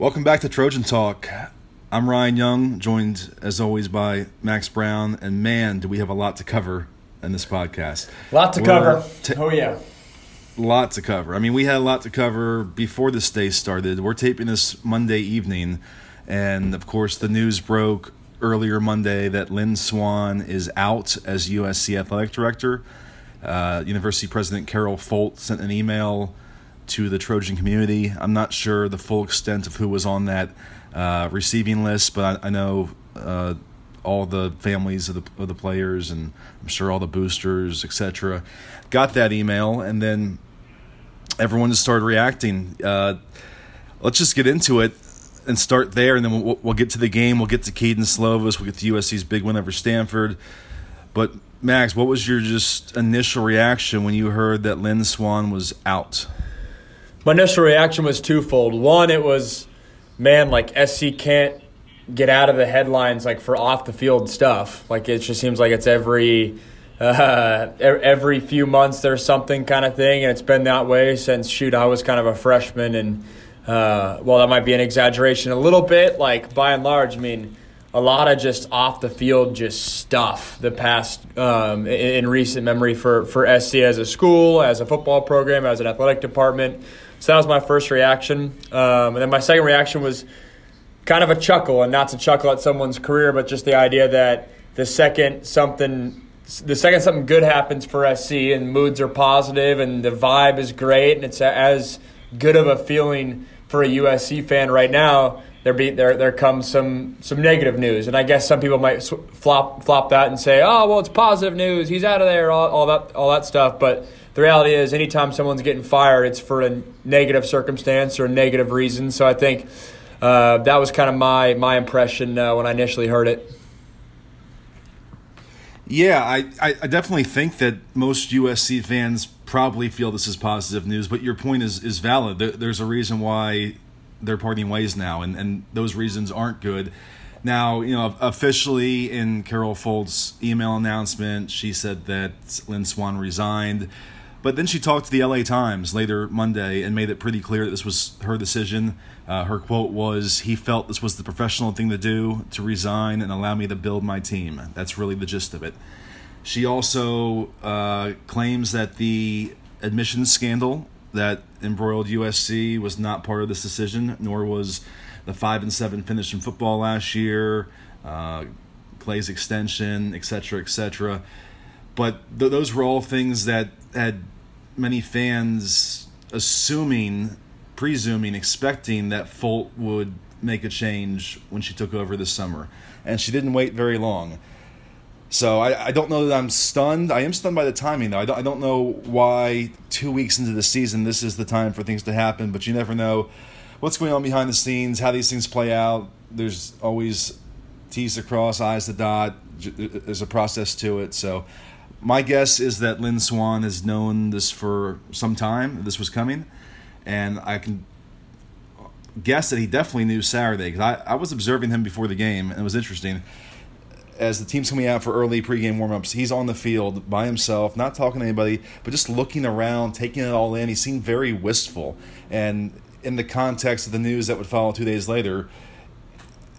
Welcome back to Trojan Talk. I'm Ryan Young, joined as always by Max Brown, and man, do we have a lot to cover in this podcast. Lot to We're cover. ta- oh yeah. lot to cover. I mean, we had a lot to cover before this day started. We're taping this Monday evening, and of course, the news broke earlier Monday that Lynn Swann is out as USC athletic director. Uh, University President Carol Folt sent an email to the Trojan community. I'm not sure the full extent of who was on that uh, receiving list, but I, I know uh, all the families of the, of the players and I'm sure all the boosters, etc., got that email, and then everyone just started reacting. Uh, let's just get into it and start there, and then we'll, we'll get to the game. We'll get to Kedon Slovis. We'll get to USC's big win over Stanford. But Max, what was your just initial reaction when you heard that Lynn Swann was out? My initial reaction was twofold. One, it was, man, like SC can't get out of the headlines like for off the field stuff. Like it just seems like it's every uh, every few months there's something kind of thing, and it's been that way since shoot I was kind of a freshman. And uh, well, that might be an exaggeration a little bit. Like by and large, I mean. A lot of just off the field, just stuff. The past um, in, in recent memory for for SC as a school, as a football program, as an athletic department. So that was my first reaction, um, and then my second reaction was kind of a chuckle, and not to chuckle at someone's career, but just the idea that the second something, the second something good happens for SC, and moods are positive, and the vibe is great, and it's as good of a feeling for a USC fan right now. There be there there comes some some negative news, and I guess some people might sw- flop flop that and say, oh well, it's positive news. He's out of there, all, all that all that stuff, but. The reality is, anytime someone's getting fired, it's for a negative circumstance or a negative reason. So I think uh, that was kind of my my impression uh, when I initially heard it. Yeah, I, I, definitely think that most USC fans probably feel this is positive news, but your point is, is valid. There, there's a reason why they're parting ways now, and, and those reasons aren't good. Now, you know, officially in Carol Folt's email announcement, she said that Lynn Swann resigned. But then she talked to the LA Times later Monday and made it pretty clear that this was her decision. Uh, her quote was, He felt this was the professional thing to do, to resign and allow me to build my team. That's really the gist of it. She also uh, claims that the admissions scandal that embroiled USC was not part of this decision, nor was the five and seven finish in football last year, uh, Clay's extension, etc., etc. But th- those were all things that had many fans assuming, presuming, expecting that Folt would make a change when she took over this summer, and she didn't wait very long. So I, I don't know that I'm stunned. I am stunned by the timing, though. I don't, I don't know why two weeks into the season this is the time for things to happen, but you never know what's going on behind the scenes, how these things play out. There's always T's to cross, I's to dot. Uh, uh, there's a process to it. So my guess is that Lynn Swann has known this for some time, this was coming, and I can guess that he definitely knew Saturday because I, I was observing him before the game, and it was interesting as the team's coming out for early pregame warmups, he's on the field by himself, not talking to anybody, but just looking around, taking it all in. He seemed very wistful. And in the context of the news that would follow two days later,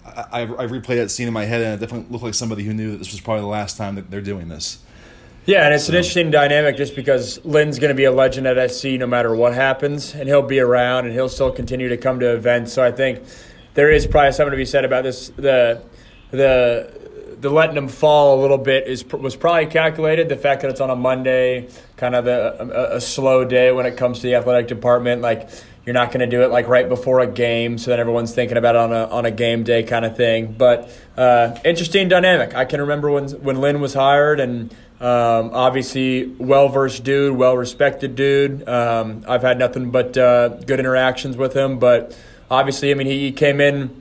I, I, I replayed that scene in my head, and it definitely looked like somebody who knew that this was probably the last time that they're doing this. Yeah, and it's an interesting dynamic just because Lynn's going to be a legend at SC no matter what happens, and he'll be around and he'll still continue to come to events. So I think there is probably something to be said about this. The the the letting them fall a little bit is was probably calculated. The fact that it's on a Monday, kind of the, a, a slow day when it comes to the athletic department, like you're not going to do it like right before a game, so then everyone's thinking about it on a on a game day kind of thing. But uh, interesting dynamic. I can remember when when Lynn was hired, and um, obviously well versed dude, well respected dude. Um, I've had nothing but uh, good interactions with him, but obviously, I mean, he came in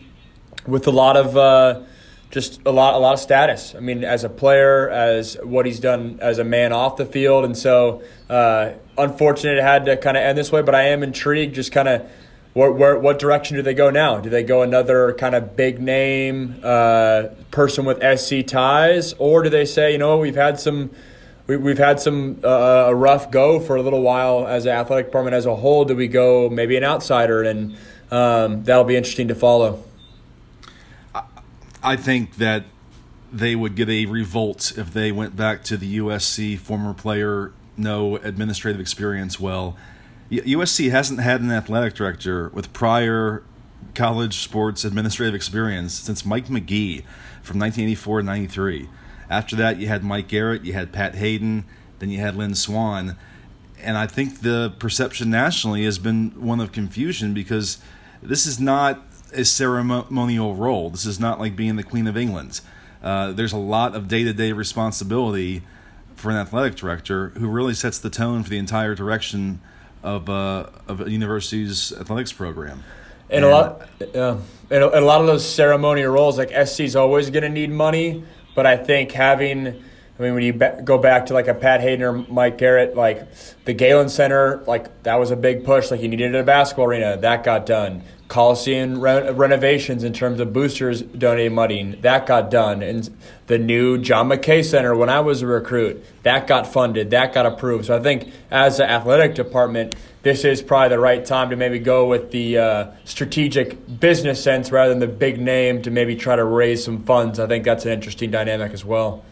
with a lot of. Uh, just a lot, a lot of status. I mean, as a player, as what he's done as a man off the field, and so uh, unfortunate it had to kind of end this way. But I am intrigued, just kind of where, where, what direction do they go now? Do they go another kind of big name uh, person with SC ties, or do they say, you know, we've had some. We, we've had some uh, a rough go for a little while as athletic department as a whole. Do we go maybe an outsider and um, that'll be interesting to follow. I think that they would get a revolt if they went back to the USC former player, no administrative experience. Well, USC hasn't had an athletic director with prior college sports administrative experience since Mike McGee from 1984 93. After that, you had Mike Garrett, you had Pat Haden, then you had Lynn Swan. And I think the perception nationally has been one of confusion because this is not a ceremonial role. This is not like being the Queen of England. Uh, there's a lot of day to day responsibility for an athletic director who really sets the tone for the entire direction of, uh, of a university's athletics program. And, and a lot, uh, and a lot of those ceremonial roles, like SC is always going to need money, but I think having, I mean, when you be- go back to like a Pat Haden or Mike Garrett, like the Galen Center, like that was a big push. Like you needed a basketball arena, that got done. Coliseum re- renovations in terms of boosters donating money, that got done. And the new John McKay Center, when I was a recruit, that got funded, that got approved. So I think as the athletic department, this is probably the right time to maybe go with the uh, strategic business sense rather than the big name to maybe try to raise some funds. I think that's an interesting dynamic as well.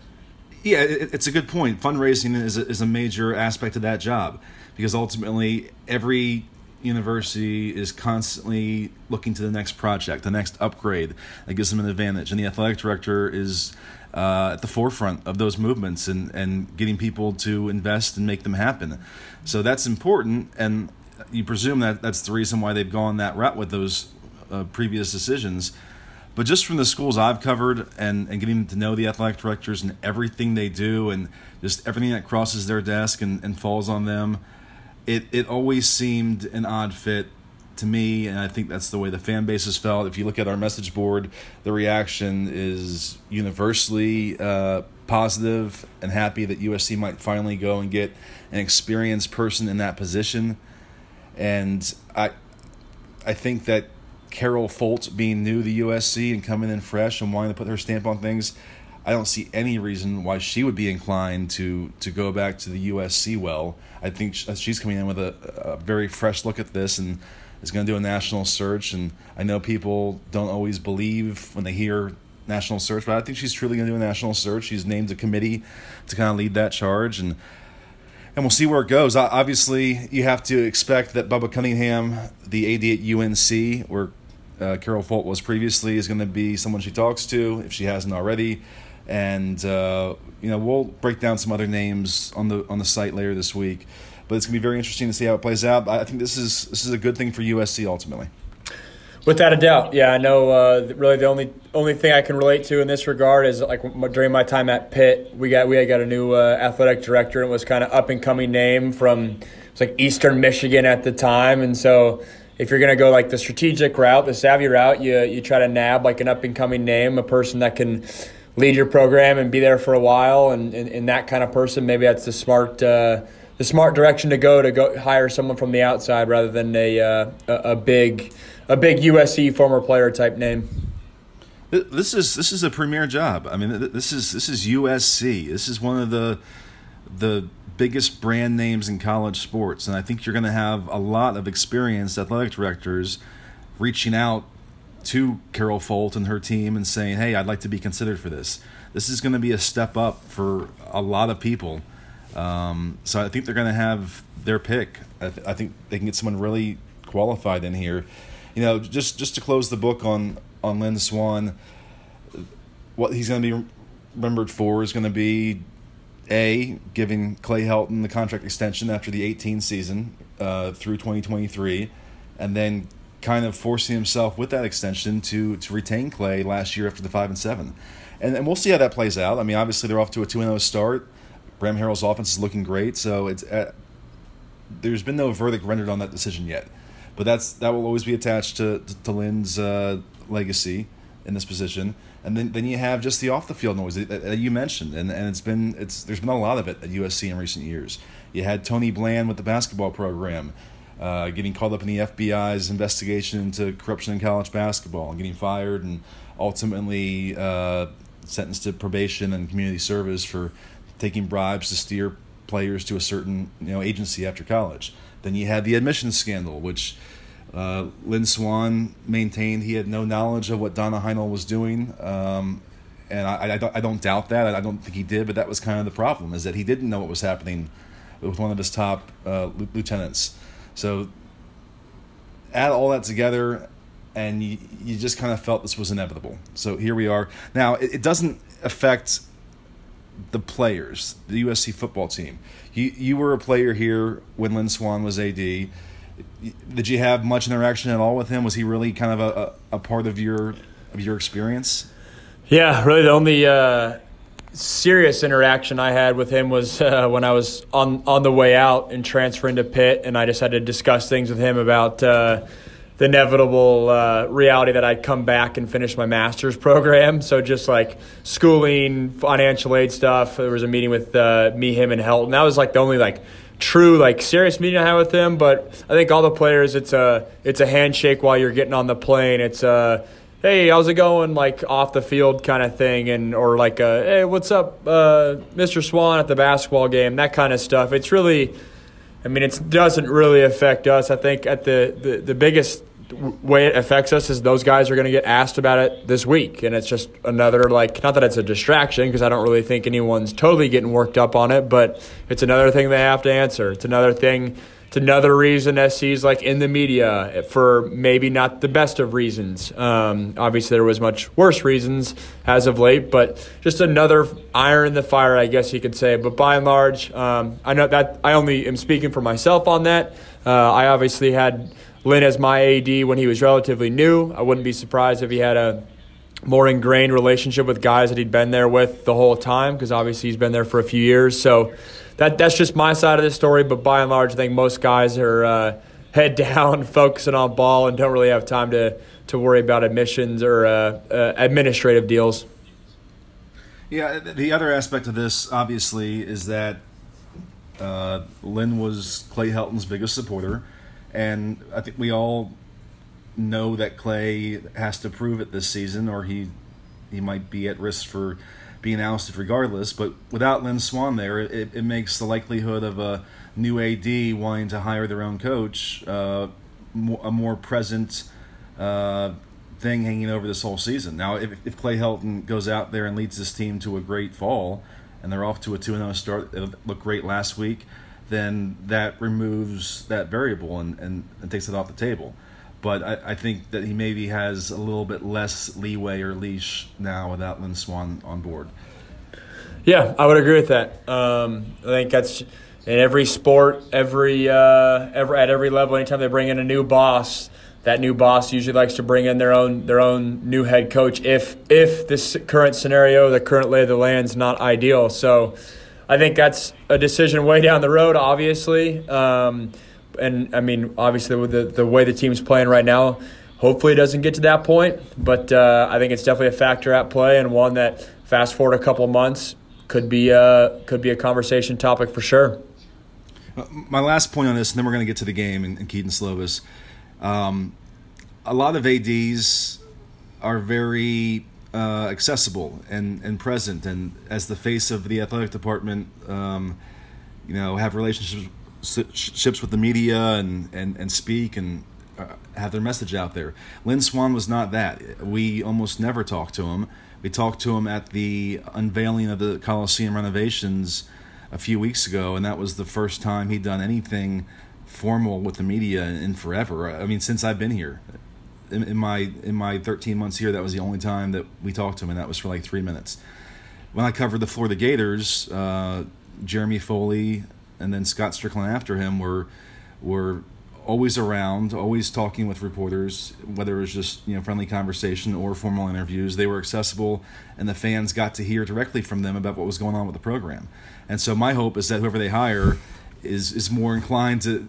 Yeah, it's a good point. Fundraising is a, is a major aspect of that job because ultimately every university is constantly looking to the next project, the next upgrade that gives them an advantage. And the athletic director is uh, at the forefront of those movements and, and getting people to invest and make them happen. So that's important. And you presume that that's the reason why they've gone that route with those uh, previous decisions. But just from the schools I've covered and, and getting to know the athletic directors and everything they do and just everything that crosses their desk and, and falls on them it it always seemed an odd fit to me, and I think that's the way the fan base has felt. If you look at our message board, the reaction is universally uh, positive and happy that USC might finally go and get an experienced person in that position. And I, I think that Carol Folt being new to USC and coming in fresh and wanting to put her stamp on things, I don't see any reason why she would be inclined to to go back to the USC well. I think she's coming in with a, a very fresh look at this and is going to do a national search. And I know people don't always believe when they hear national search, but I think she's truly going to do a national search. She's named a committee to kind of lead that charge, and and we'll see where it goes. Obviously, you have to expect that Bubba Cunningham, the AD at UNC, where uh, Carol Folt was previously, is going to be someone she talks to if she hasn't already and uh, you know we'll break down some other names on the on the site later this week. But it's gonna be very interesting to see how it plays out. I think this is this is a good thing for USC ultimately. Without a doubt, yeah, I know. Uh, really, the only only thing I can relate to in this regard is like during my time at Pitt, we got we had got a new uh, athletic director, and it was kind of up and coming name from it's like Eastern Michigan at the time, and so if you're going to go like the strategic route, the savvy route, you you try to nab like an up and coming name, a person that can lead your program and be there for a while and, and, and that kind of person maybe that's the smart uh, the smart direction to go to go hire someone from the outside rather than a uh, a, big a big USC former player type name. This is this is a premier job. I mean, this is this is USC. This is one of the the biggest brand names in college sports, and I think you're going to have a lot of experienced athletic directors reaching out to Carol Folt and her team and saying, "Hey, I'd like to be considered for this." This is going to be a step up for a lot of people. Um, so I think they're going to have their pick. I, th- I, think they can get someone really qualified in here. You know, just just to close the book on on Lynn Swann, what he's going to be remembered for is going to be a giving Clay Helton the contract extension after the 18 season uh, through 2023, and then kind of forcing himself with that extension to to retain Clay last year after the five and seven, and and we'll see how that plays out. I mean, obviously they're off to a two and zero oh start. Graham Harrell's offense is looking great, so it's uh, there's been no verdict rendered on that decision yet, but that's that will always be attached to to, to Lynn's uh, legacy in this position. And then, then you have just the off the field noise that, that you mentioned, and, and it's been it's there's been a lot of it at USC in recent years. You had Tony Bland with the basketball program uh, getting called up in the FBI's investigation into corruption in college basketball, and getting fired, and ultimately uh, sentenced to probation and community service for taking bribes to steer players to a certain you know agency after college. Then you had the admissions scandal, which Uh, Lynn Swann maintained he had no knowledge of what Donna Heinel was doing, um, and I, I, don't, I, don't, doubt that. I don't think he did, but that was kind of the problem is that he didn't know what was happening with one of his top uh, lieutenants. So add all that together, and you, you just kind of felt this was inevitable. So here we are. Now it, it doesn't affect the players, the USC football team. You you were a player here when Lynn Swann was AD. Did you have much interaction at all with him? Was he really kind of a, a, a part of your of your experience? Yeah, really. The only uh, serious interaction I had with him was uh, when I was on on the way out and transferring to Pitt, and I just had to discuss things with him about. Uh, the inevitable uh, reality that I'd come back and finish my master's program. So just like schooling, financial aid stuff. There was a meeting with uh, me, him, and Helton. That was like the only like true like serious meeting I had with him. But I think all the players, it's a it's a handshake while you're getting on the plane. It's a hey, how's it going? Like off the field kind of thing, and or like a hey, what's up, uh, Mr. Swann at the basketball game? That kind of stuff. It's really. I mean, it doesn't really affect us. I think at the, the, the biggest way it affects us is those guys are going to get asked about it this week, and it's just another like not that it's a distraction because I don't really think anyone's totally getting worked up on it, but it's another thing they have to answer. It's another thing. It's another reason SC's like in the media for maybe not the best of reasons. Um, obviously, there was much worse reasons as of late, but just another iron in the fire, I guess you could say. But by and large, um, I know that I only am speaking for myself on that. Uh, I obviously had Lynn as my AD when he was relatively new. I wouldn't be surprised if he had a more ingrained relationship with guys that he'd been there with the whole time because obviously he's been there for a few years. So that that's just my side of the story. But by and large, I think most guys are uh, head down, focusing on ball, and don't really have time to to worry about admissions or uh, uh, administrative deals. Yeah, the other aspect of this, obviously, is that uh, Lynn was Clay Helton's biggest supporter. And I think we all know that Clay has to prove it this season, or he he might be at risk for being ousted regardless. But without Lynn Swann there, it, it makes the likelihood of a new AD wanting to hire their own coach uh, a more present uh, thing hanging over this whole season. Now, if, if Clay Helton goes out there and leads this team to a great fall, and they're off to a 2 0 start, it looked great last week then that removes that variable and, and, and takes it off the table. But I, I, think that he maybe has a little bit less leeway or leash now without Lynn Swann on board. Yeah, I would agree with that. Um, I think that's in every sport, every, uh, every at every level. Anytime they bring in a new boss, that new boss usually likes to bring in their own their own new head coach. If if this current scenario, the current lay of the land's not ideal, so I think that's a decision way down the road, obviously. Um, and I mean, obviously, with the, the way the team's playing right now, hopefully it doesn't get to that point. But uh, I think it's definitely a factor at play and one that, fast forward a couple months, could be a, could be a conversation topic for sure. Uh, my last point on this, and then we're going to get to the game and, and Kedon Slovis. Um, a lot of ADs are very uh, accessible and, and present, and as the face of the athletic department, um, you know, have relationships with the media and, and, and speak and uh, have their message out there. Lynn Swann was not that. We almost never talked to him. We talked to him at the unveiling of the Coliseum renovations a few weeks ago, and that was the first time he'd done anything formal with the media in forever. I mean, since I've been here in, in, my in my 13 months here, that was the only time that we talked to him, and that was for like three minutes. When I covered the Florida Gators, uh, Jeremy Foley and then Scott Stricklin after him were were always around, always talking with reporters, whether it was just you know friendly conversation or formal interviews. They were accessible, and the fans got to hear directly from them about what was going on with the program. And so my hope is that whoever they hire is is more inclined to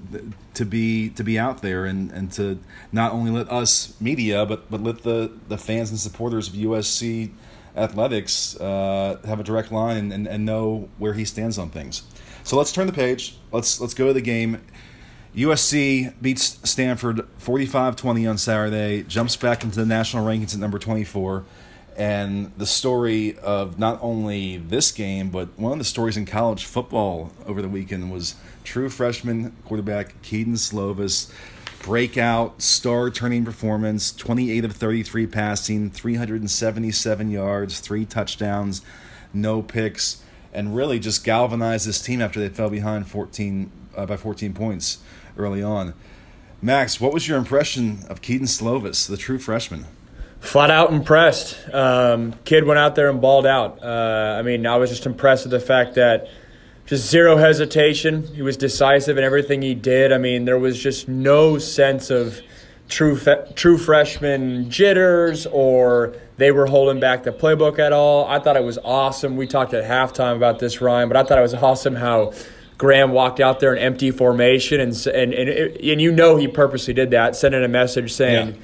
to be to be out there and, and to not only let us media but but let the, the fans and supporters of USC athletics uh, have a direct line and, and, and know where he stands on things. So let's turn the page. Let's let's go to the game. USC beats Stanford 45-20 on Saturday, jumps back into the national rankings at number 24 and the story of not only this game, but one of the stories in college football over the weekend was true freshman quarterback Kedon Slovis breakout star turning performance 28 of 33 passing 377 yards three touchdowns no picks and really just galvanized this team after they fell behind 14 uh, by 14 points early on max what was your impression of Kedon Slovis the true freshman flat out impressed um, kid went out there and balled out uh, i mean i was just impressed with the fact that just zero hesitation. He was decisive in everything he did. I mean, there was just no sense of true fe- true freshman jitters or they were holding back the playbook at all. I thought it was awesome. We talked at halftime about this, Ryan, but I thought it was awesome how Graham walked out there in empty formation and and and, and you know he purposely did that, sending a message saying. Yeah.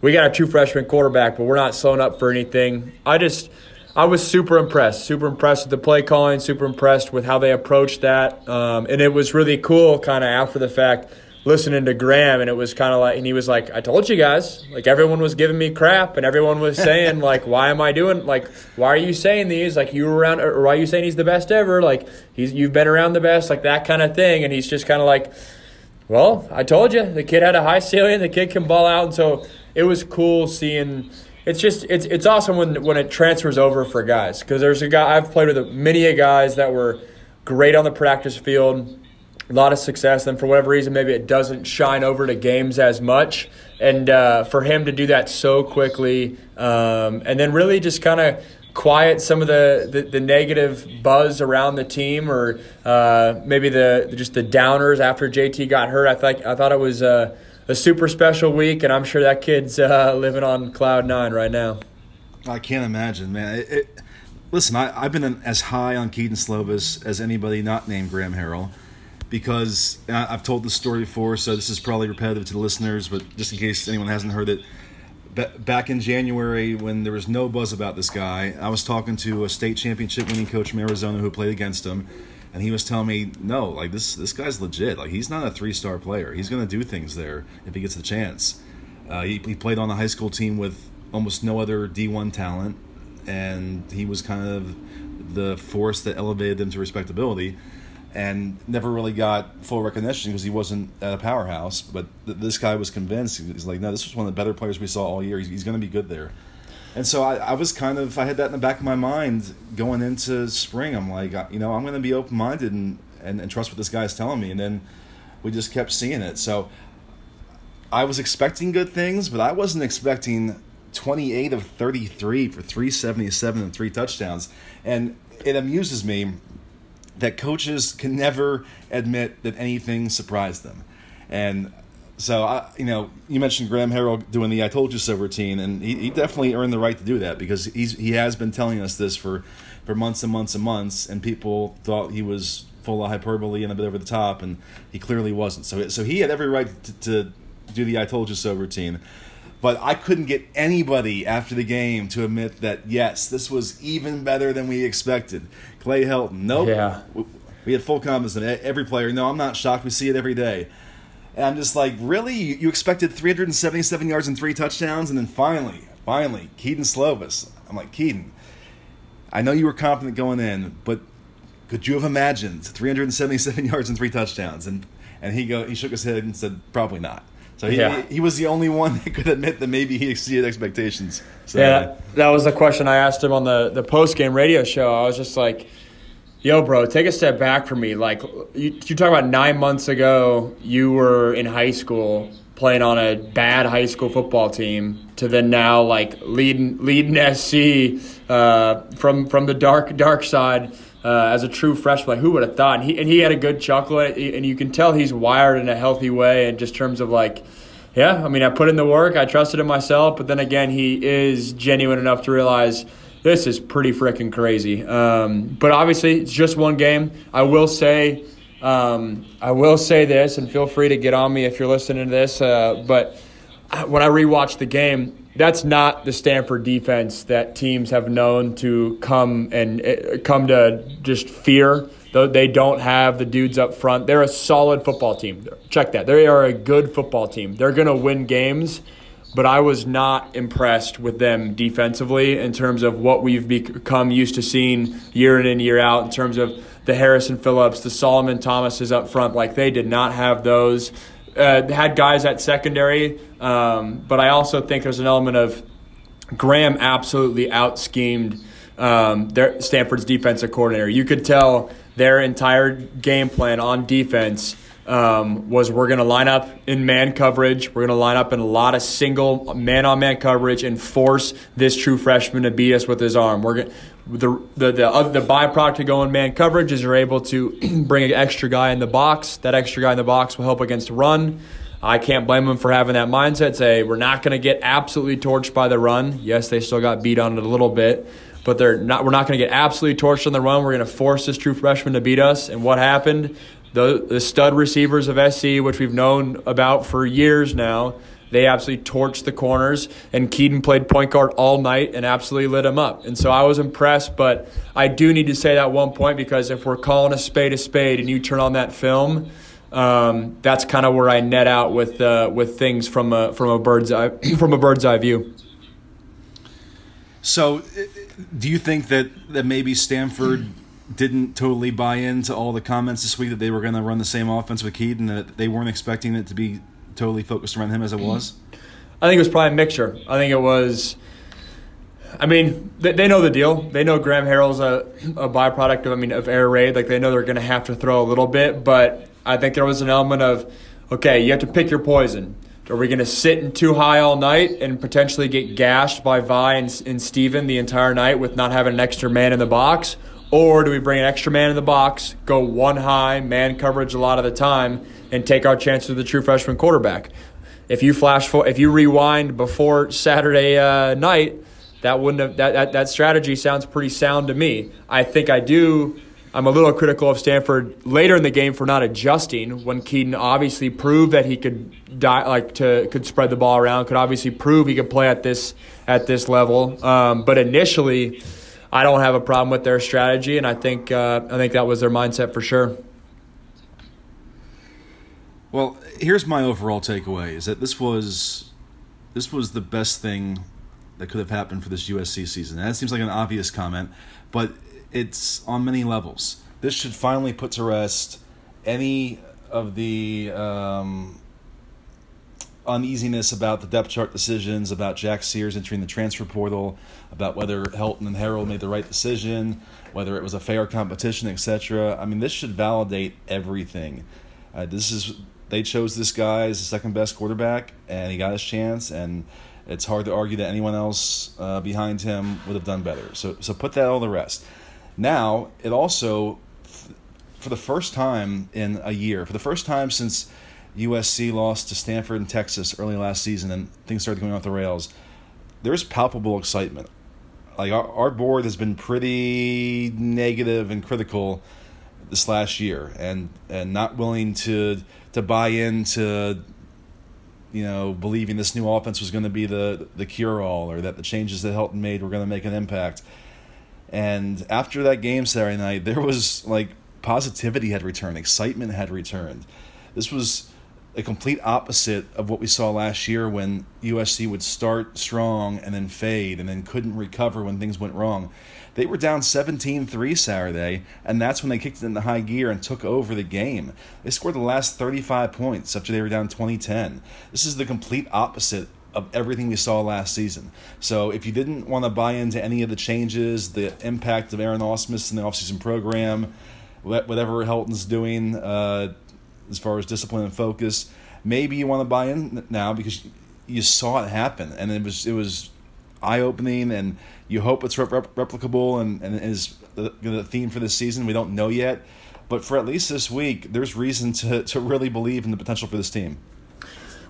We got a true freshman quarterback, but we're not slowing up for anything. I just, I was super impressed, super impressed with the play calling, super impressed with how they approached that. Um, and it was really cool kind of after the fact listening to Graham and it was kind of like and he was like I told you guys like everyone was giving me crap and everyone was saying like why am I doing like why are you saying these? Like you were around or why are you saying he's the best ever? Like he's you've been around the best like that kind of thing. And he's just kind of like well I told you the kid had a high ceiling the kid can ball out. And so it was cool seeing it's just it's it's awesome when when it transfers over for guys. Because there's a guy I've played with many a guys that were great on the practice field, a lot of success. Then for whatever reason, maybe it doesn't shine over to games as much. And uh, for him to do that so quickly, um, and then really just kind of quiet some of the, the, the, negative buzz around the team, or uh, maybe the just the downers after JT got hurt. I thought I thought it was. Uh, a super special week, and I'm sure that kid's uh, living on cloud nine right now. I can't imagine, man. It, it, listen, I, have been as high on Kedon Slovis as anybody not named Graham Harrell because I've told this story before, so this is probably repetitive to the listeners, but just in case anyone hasn't heard it, back in January when there was no buzz about this guy, I was talking to a state championship winning coach from Arizona who played against him and he was telling me, no, like this this guy's legit. Like he's not a three star player. He's going to do things there if he gets the chance. Uh, he, he played on a high school team with almost no other D1 talent, and he was kind of the force that elevated them to respectability. And never really got full recognition because he wasn't at a powerhouse. But th- this guy was convinced. He's like, no, this was one of the better players we saw all year. He's, he's going to be good there. And so I, I, was kind of I had that in the back of my mind going into spring. I'm like, you know, I'm going to be open minded and, and, and trust what this guy's telling me. And then we just kept seeing it. So I was expecting good things, but I wasn't expecting 28 of 33 for 377 and three touchdowns. And it amuses me that coaches can never admit that anything surprised them. And so I, you know, you mentioned Graham Harrell doing the "I told you so" routine, and he, he definitely earned the right to do that because he's he has been telling us this for for months and months and months, and people thought he was full of hyperbole and a bit over the top, and he clearly wasn't. So so he had every right to, to do the "I told you so" routine. But I couldn't get anybody after the game to admit that yes, this was even better than we expected. Clay Helton, nope. Yeah. We had full confidence in every player. No, I'm not shocked. We see it every day. And I'm just like, really? You expected 377 yards and three touchdowns, and then finally, finally, Kedon Slovis. I'm like, Kedon, I know you were confident going in, but could you have imagined 377 yards and three touchdowns? And and he go he shook his head and said, probably not. So he, yeah. he, was the only one that could admit that maybe he exceeded expectations. So, yeah, that, that was the question I asked him on the the post game radio show. I was just like Yo, bro, take a step back for me. Like, you, you talk about nine months ago, you were in high school playing on a bad high school football team to then now like leading leading SC uh, from from the dark dark side uh, as a true freshman. Like, who would have thought? And he and he had a good chuckle, and you can tell he's wired in a healthy way, and just terms of like. Yeah, I mean, I put in the work. I trusted in myself, but then again, he is genuine enough to realize this is pretty freaking crazy. Um, but obviously, it's just one game. I will say, um, I will say this, and feel free to get on me if you're listening to this. Uh, but when I rewatched the game, that's not the Stanford defense that teams have known to come and uh, come to just fear. Though they don't have the dudes up front, they're a solid football team. Check that. They are a good football team. They're going to win games but I was not impressed with them defensively in terms of what we've become used to seeing year in and year out in terms of the Harrison Phillips, the Solomon Thomases up front. Like they did not have those. Uh, had guys at secondary, um, but I also think there's an element of Graham absolutely out schemed um, their Stanford's defensive coordinator. You could tell their entire game plan on defense um, was we're going to line up in man coverage. We're going to line up in a lot of single man on man coverage and force this true freshman to beat us with his arm. We're going the the the, uh, the byproduct of going man coverage is you're able to bring an extra guy in the box. That extra guy in the box will help against run. I can't blame them for having that mindset. Say we're not going to get absolutely torched by the run. Yes, they still got beat on it a little bit, but they're not. We're not going to get absolutely torched on the run. We're going to force this true freshman to beat us. And what happened? The, the stud receivers of SC, which we've known about for years now, they absolutely torched the corners, and Kedon played point guard all night and absolutely lit him up. And so I was impressed, but I do need to say that one point because if we're calling a spade a spade and you turn on that film, um, that's kind of where I net out with uh, with things from a from a bird's eye from a bird's eye view. So, do you think that that maybe Stanford? didn't totally buy into all the comments this week that they were going to run the same offense with and that they weren't expecting it to be totally focused around him as it was? I think it was probably a mixture. I think it was. I mean, they, they know the deal. They know Graham Harrell's a, a byproduct of I mean of air raid. Like they know they're going to have to throw a little bit, but I think there was an element of, okay, you have to pick your poison. Are we going to sit in too high all night and potentially get gashed by Vi and, and Steven the entire night with not having an extra man in the box? Or do we bring an extra man in the box, go one high, man coverage a lot of the time, and take our chance with the true freshman quarterback? If you flash for, if you rewind before Saturday uh, night, that wouldn't have that, that that strategy sounds pretty sound to me. I think I do. I'm a little critical of Stanford later in the game for not adjusting when Kedon obviously proved that he could die, like to could spread the ball around, could obviously prove he could play at this at this level. Um, but initially I don't have a problem with their strategy, and I think uh, I think that was their mindset for sure. Well, here's my overall takeaway: is that this was this was the best thing that could have happened for this USC season. That seems like an obvious comment, but it's on many levels. This should finally put to rest any of the um, uneasiness about the depth chart decisions, about Jack Sears entering the transfer portal, about whether Helton and Harrell made the right decision, whether it was a fair competition, etc. I mean, this should validate everything. Uh, this is they chose this guy as the second best quarterback, and he got his chance, and it's hard to argue that anyone else uh, behind him would have done better. So, so put that all the rest. Now, it also, for the first time in a year, for the first time since USC lost to Stanford and Texas early last season, and things started going off the rails. There's palpable excitement. Like our, our board has been pretty negative and critical this last year, and and not willing to to buy into you know, believing this new offense was going to be the the cure all, or that the changes that Helton made were going to make an impact. And after that game Saturday night, there was like positivity had returned, excitement had returned. This was a complete opposite of what we saw last year when USC would start strong and then fade and then couldn't recover when things went wrong. They were down 17 3 Saturday, and that's when they kicked it into high gear and took over the game. They scored the last 35 points after they were down 2010. This is the complete opposite of everything we saw last season. So if you didn't want to buy into any of the changes, the impact of Aaron Ausmus in the offseason program, whatever Helton's doing, uh, as far as discipline and focus. Maybe you want to buy in now because you saw it happen, and it was it was eye opening, and you hope it's rep- replicable and, and is the, the theme for this season. We don't know yet, but for at least this week, there's reason to to really believe in the potential for this team.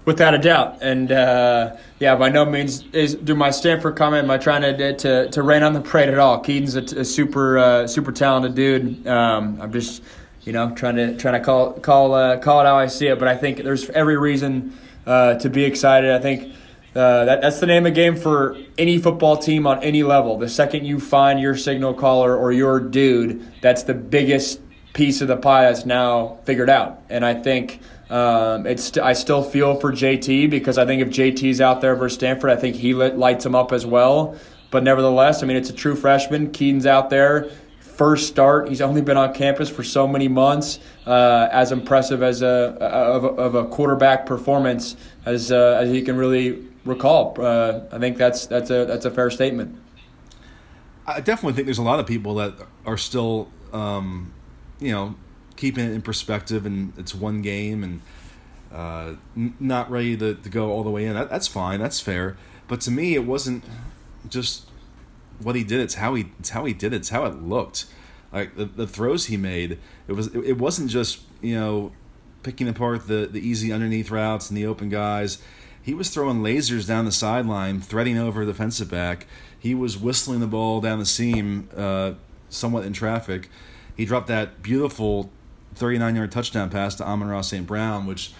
Without a doubt, and uh, yeah, by no means is through my Stanford comment. Am I trying to to, to rain on the parade at all? Kedon's a, a super uh, super talented dude. Um, I'm just you know, trying to trying to call call uh, call it how I see it. But I think there's every reason uh, to be excited. I think uh, that, that's the name of the game for any football team on any level. The second you find your signal caller or your dude, that's the biggest piece of the pie that's now figured out. And I think um, it's I still feel for JT because I think if JT's out there versus Stanford, I think he lit, lights him up as well. But nevertheless, I mean, it's a true freshman. Kedon's out there first start. He's only been on campus for so many months. Uh, as impressive as a of, a of a quarterback performance as uh, as he can really recall. Uh, I think that's that's a that's a fair statement. I definitely think there's a lot of people that are still, um, you know, keeping it in perspective, and it's one game, and uh, n- not ready to, to go all the way in. That, that's fine. That's fair. But to me, it wasn't just what he did. It's how he it's how he did it. It's how it looked. Like the, the throws he made. It was it, it wasn't just you know picking apart the the easy underneath routes and the open guys. He was throwing lasers down the sideline, threading over the defensive back. He was whistling the ball down the seam, uh, somewhat in traffic. He dropped that beautiful 39 yard touchdown pass to Amon-Ra St. Brown, which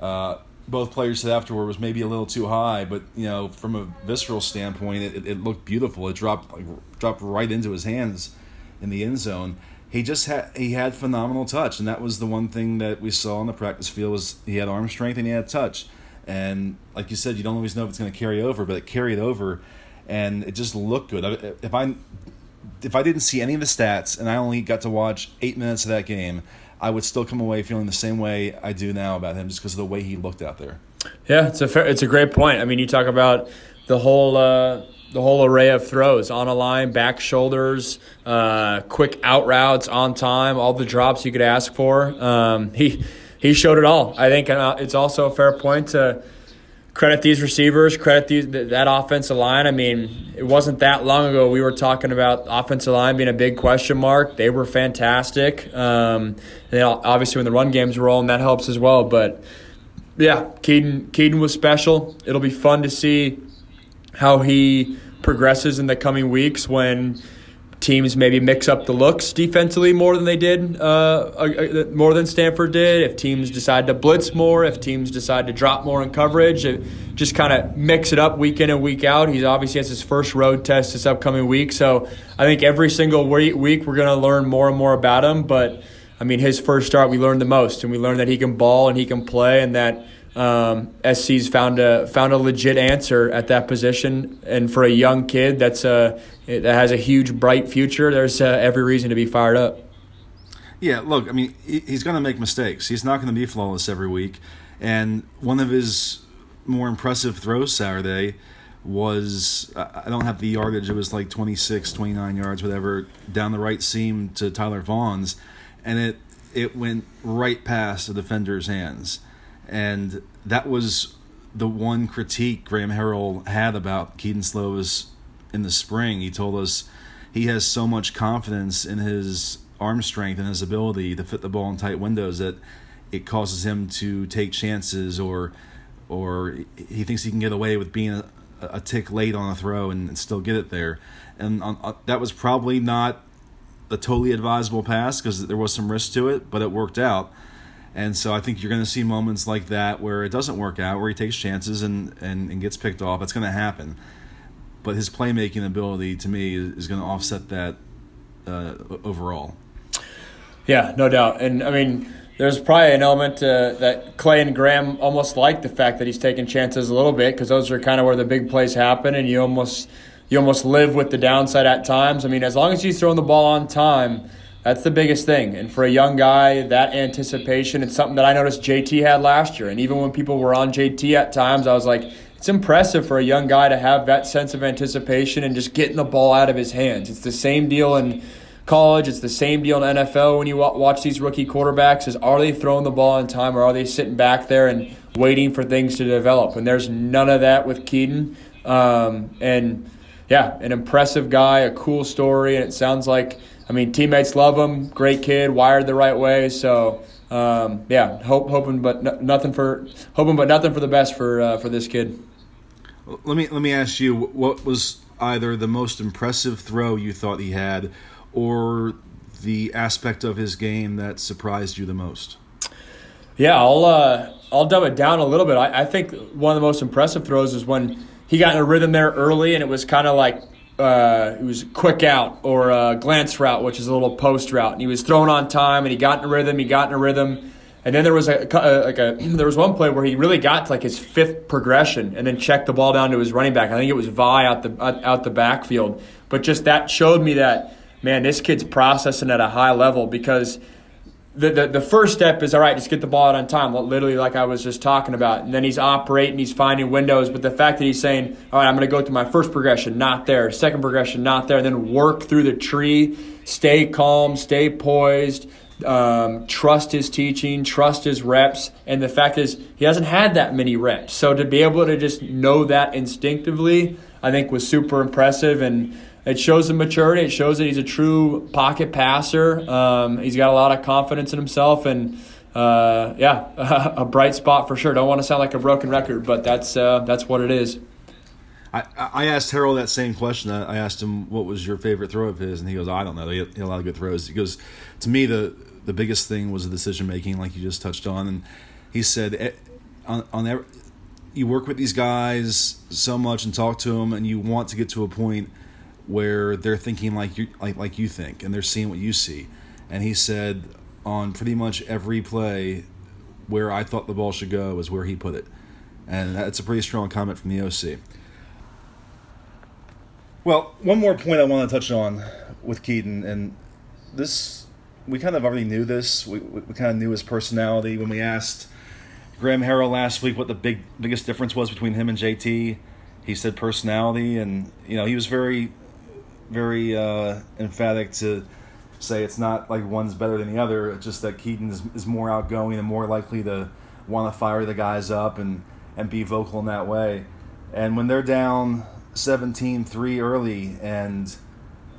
uh, both players said afterward was maybe a little too high, but you know, from a visceral standpoint, it, it looked beautiful. It dropped like, dropped right into his hands in the end zone. He just had he had phenomenal touch, and that was the one thing that we saw on the practice field was he had arm strength and he had touch. And like you said, you don't always know if it's going to carry over, but it carried over, and it just looked good. If I if I didn't see any of the stats and I only got to watch eight minutes of that game, I would still come away feeling the same way I do now about him, just because of the way he looked out there. Yeah, it's a fair, it's a great point. I mean, you talk about the whole uh, the whole array of throws on a line, back shoulders, uh, quick out routes on time, all the drops you could ask for. Um, he he showed it all. I think uh, it's also a fair point to credit these receivers, credit these, that offensive line. I mean, it wasn't that long ago we were talking about offensive line being a big question mark. They were fantastic. Um, and obviously, when the run game's were rolling, that helps as well. But yeah, Kedon Kedon was special. It'll be fun to see how he progresses in the coming weeks when teams maybe mix up the looks defensively more than they did, uh, uh, more than Stanford did. If teams decide to blitz more, if teams decide to drop more in coverage, just kind of mix it up week in and week out. He's obviously has his first road test this upcoming week, so I think every single week we're going to learn more and more about him. But I mean, his first start, we learned the most, and we learned that he can ball and he can play, and that um, SC's found a found a legit answer at that position, and for a young kid that's a that has a huge bright future, there's uh, every reason to be fired up. Yeah, look, I mean, he's going to make mistakes. He's not going to be flawless every week, and one of his more impressive throws Saturday was I don't have the yardage. It was like 26, 29 yards, whatever, down the right seam to Tyler Vaughns, and it it went right past the defender's hands and that was the one critique Graham Harrell had about Kedon Slovis in the spring. He told us he has so much confidence in his arm strength and his ability to fit the ball in tight windows that it causes him to take chances or or he thinks he can get away with being a, a tick late on a throw and, and still get it there. And on, uh, that was probably not a totally advisable pass because there was some risk to it, but it worked out. And so I think you're going to see moments like that where it doesn't work out, where he takes chances and, and, and gets picked off. That's going to happen. But his playmaking ability, to me, is going to offset that uh, overall. Yeah, no doubt. And I mean, there's probably an element uh, that Clay and Graham almost like the fact that he's taking chances a little bit because those are kind of where the big plays happen, and you almost you almost live with the downside at times. I mean, as long as he's throwing the ball on time that's the biggest thing. And for a young guy, that anticipation, it's something that I noticed JT had last year. And even when people were on JT at times, I was like, it's impressive for a young guy to have that sense of anticipation and just getting the ball out of his hands. It's the same deal in college. It's the same deal in NFL when you watch these rookie quarterbacks is are they throwing the ball in time or are they sitting back there and waiting for things to develop? And there's none of that with Kedon. Um, and yeah, an impressive guy, a cool story, and it sounds like – I mean, teammates love him. Great kid, wired the right way. So um, yeah, hope, hoping but no, nothing for hoping but nothing for the best for uh, for this kid. Let me let me ask you, what was either the most impressive throw you thought he had, or the aspect of his game that surprised you the most? Yeah, I'll uh, I'll dumb it down a little bit. I, I think one of the most impressive throws is when he got in a rhythm there early, and it was kind of like uh, it was a quick out or a glance route, which is a little post route. And he was thrown on time, and he got in a rhythm. He got in a rhythm, and then there was a, a like a there was one play where he really got to like his fifth progression, and then checked the ball down to his running back. I think it was Vi out the out the backfield. But just that showed me that man, this kid's processing at a high level because the, the, the first step is all right, just get the ball out on time, literally like I was just talking about. And then he's operating, he's finding windows. But the fact that he's saying, all right, I'm going to go through my first progression, not there, second progression, not there, then work through the tree, stay calm, stay poised, um, trust his teaching, trust his reps. And the fact is, he hasn't had that many reps. So to be able to just know that instinctively, I think was super impressive. And it shows the maturity. It shows that he's a true pocket passer. Um, he's got a lot of confidence in himself, and uh, yeah, a bright spot for sure. Don't want to sound like a broken record, but that's uh, that's what it is. I, I asked Harrell that same question. I asked him what was your favorite throw of his, and he goes, "I don't know. He had, a lot of good throws." He goes, "To me, the the biggest thing was the decision making, like you just touched on." And he said, eh, "On, on every, you work with these guys so much and talk to them, and you want to get to a point." Where they're thinking like you like like you think and they're seeing what you see. And he said on pretty much every play where I thought the ball should go was where he put it. And that's a pretty strong comment from the OC. Well, one more point I want to touch on with Kedon, and this we kind of already knew this. We, we, we kind of knew his personality when we asked Graham Harrell last week what the big biggest difference was between him and JT. He said personality, and you know he was very very uh, emphatic to say it's not like one's better than the other. It's just that Kedon is, is more outgoing and more likely to want to fire the guys up and, and be vocal in that way. And when they're down 17 3 early and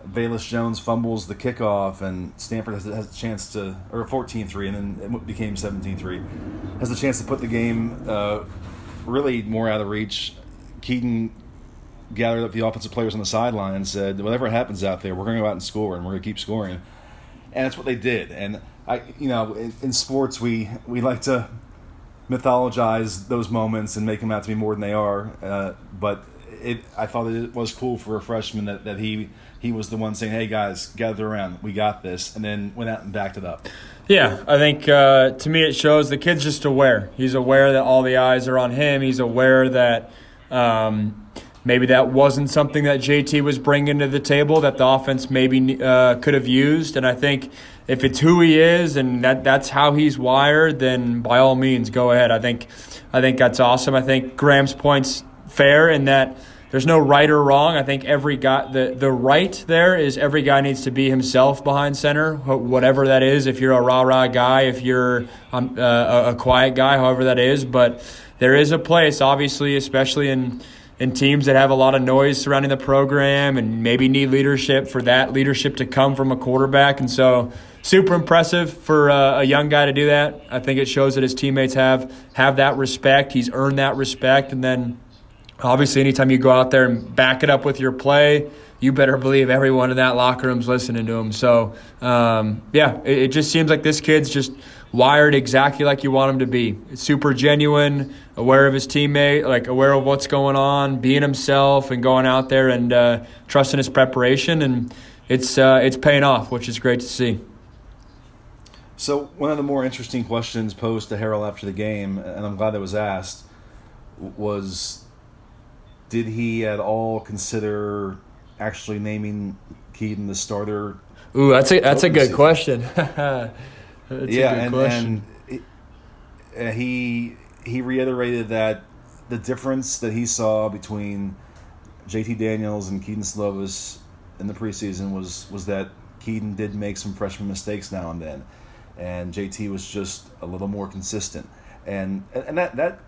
Velus Jones fumbles the kickoff and Stanford has, has a chance to, or 14 3, and then it became 17 3, has a chance to put the game uh, really more out of reach. Kedon gathered up the offensive players on the sideline and said, "Whatever happens out there, we're going to go out and score, and we're going to keep scoring." And that's what they did. And I, you know, in, in, sports, we we like to mythologize those moments and make them out to be more than they are. Uh, but it, I thought it was cool for a freshman that, that he he was the one saying, "Hey guys, gather around, we got this," and then went out and backed it up. Yeah, I think uh, to me it shows the kid's just aware. He's aware that all the eyes are on him. He's aware that. Um, maybe that wasn't something that JT was bringing to the table that the offense maybe uh, could have used. And I think if it's who he is and that that's how he's wired, then by all means go ahead. I think I think that's awesome. I think Graham's points fair in that there's no right or wrong. I think every guy the the right there is every guy needs to be himself behind center, whatever that is. If you're a rah rah guy, if you're um, uh, a quiet guy, however that is, but there is a place, obviously, especially in and teams that have a lot of noise surrounding the program and maybe need leadership for that leadership to come from a quarterback. And so, super impressive for uh, a young guy to do that. I think it shows that his teammates have have that respect. He's earned that respect, and then obviously, anytime you go out there and back it up with your play. You better believe everyone in that locker room's listening to him. So, um, yeah, it, it just seems like this kid's just wired exactly like you want him to be. Super genuine, aware of his teammate, like aware of what's going on, being himself, and going out there and uh, trusting his preparation, and it's uh, it's paying off, which is great to see. So one of the more interesting questions posed to Harrell after the game, and I'm glad it was asked, was, did he at all consider actually naming Kedon the starter? Ooh, that's a that's a good question. That's yeah, and, and he he reiterated that the difference that he saw between JT Daniels and Kedon Slovis in the preseason was was that Kedon did make some freshman mistakes now and then, and JT was just a little more consistent, and and that that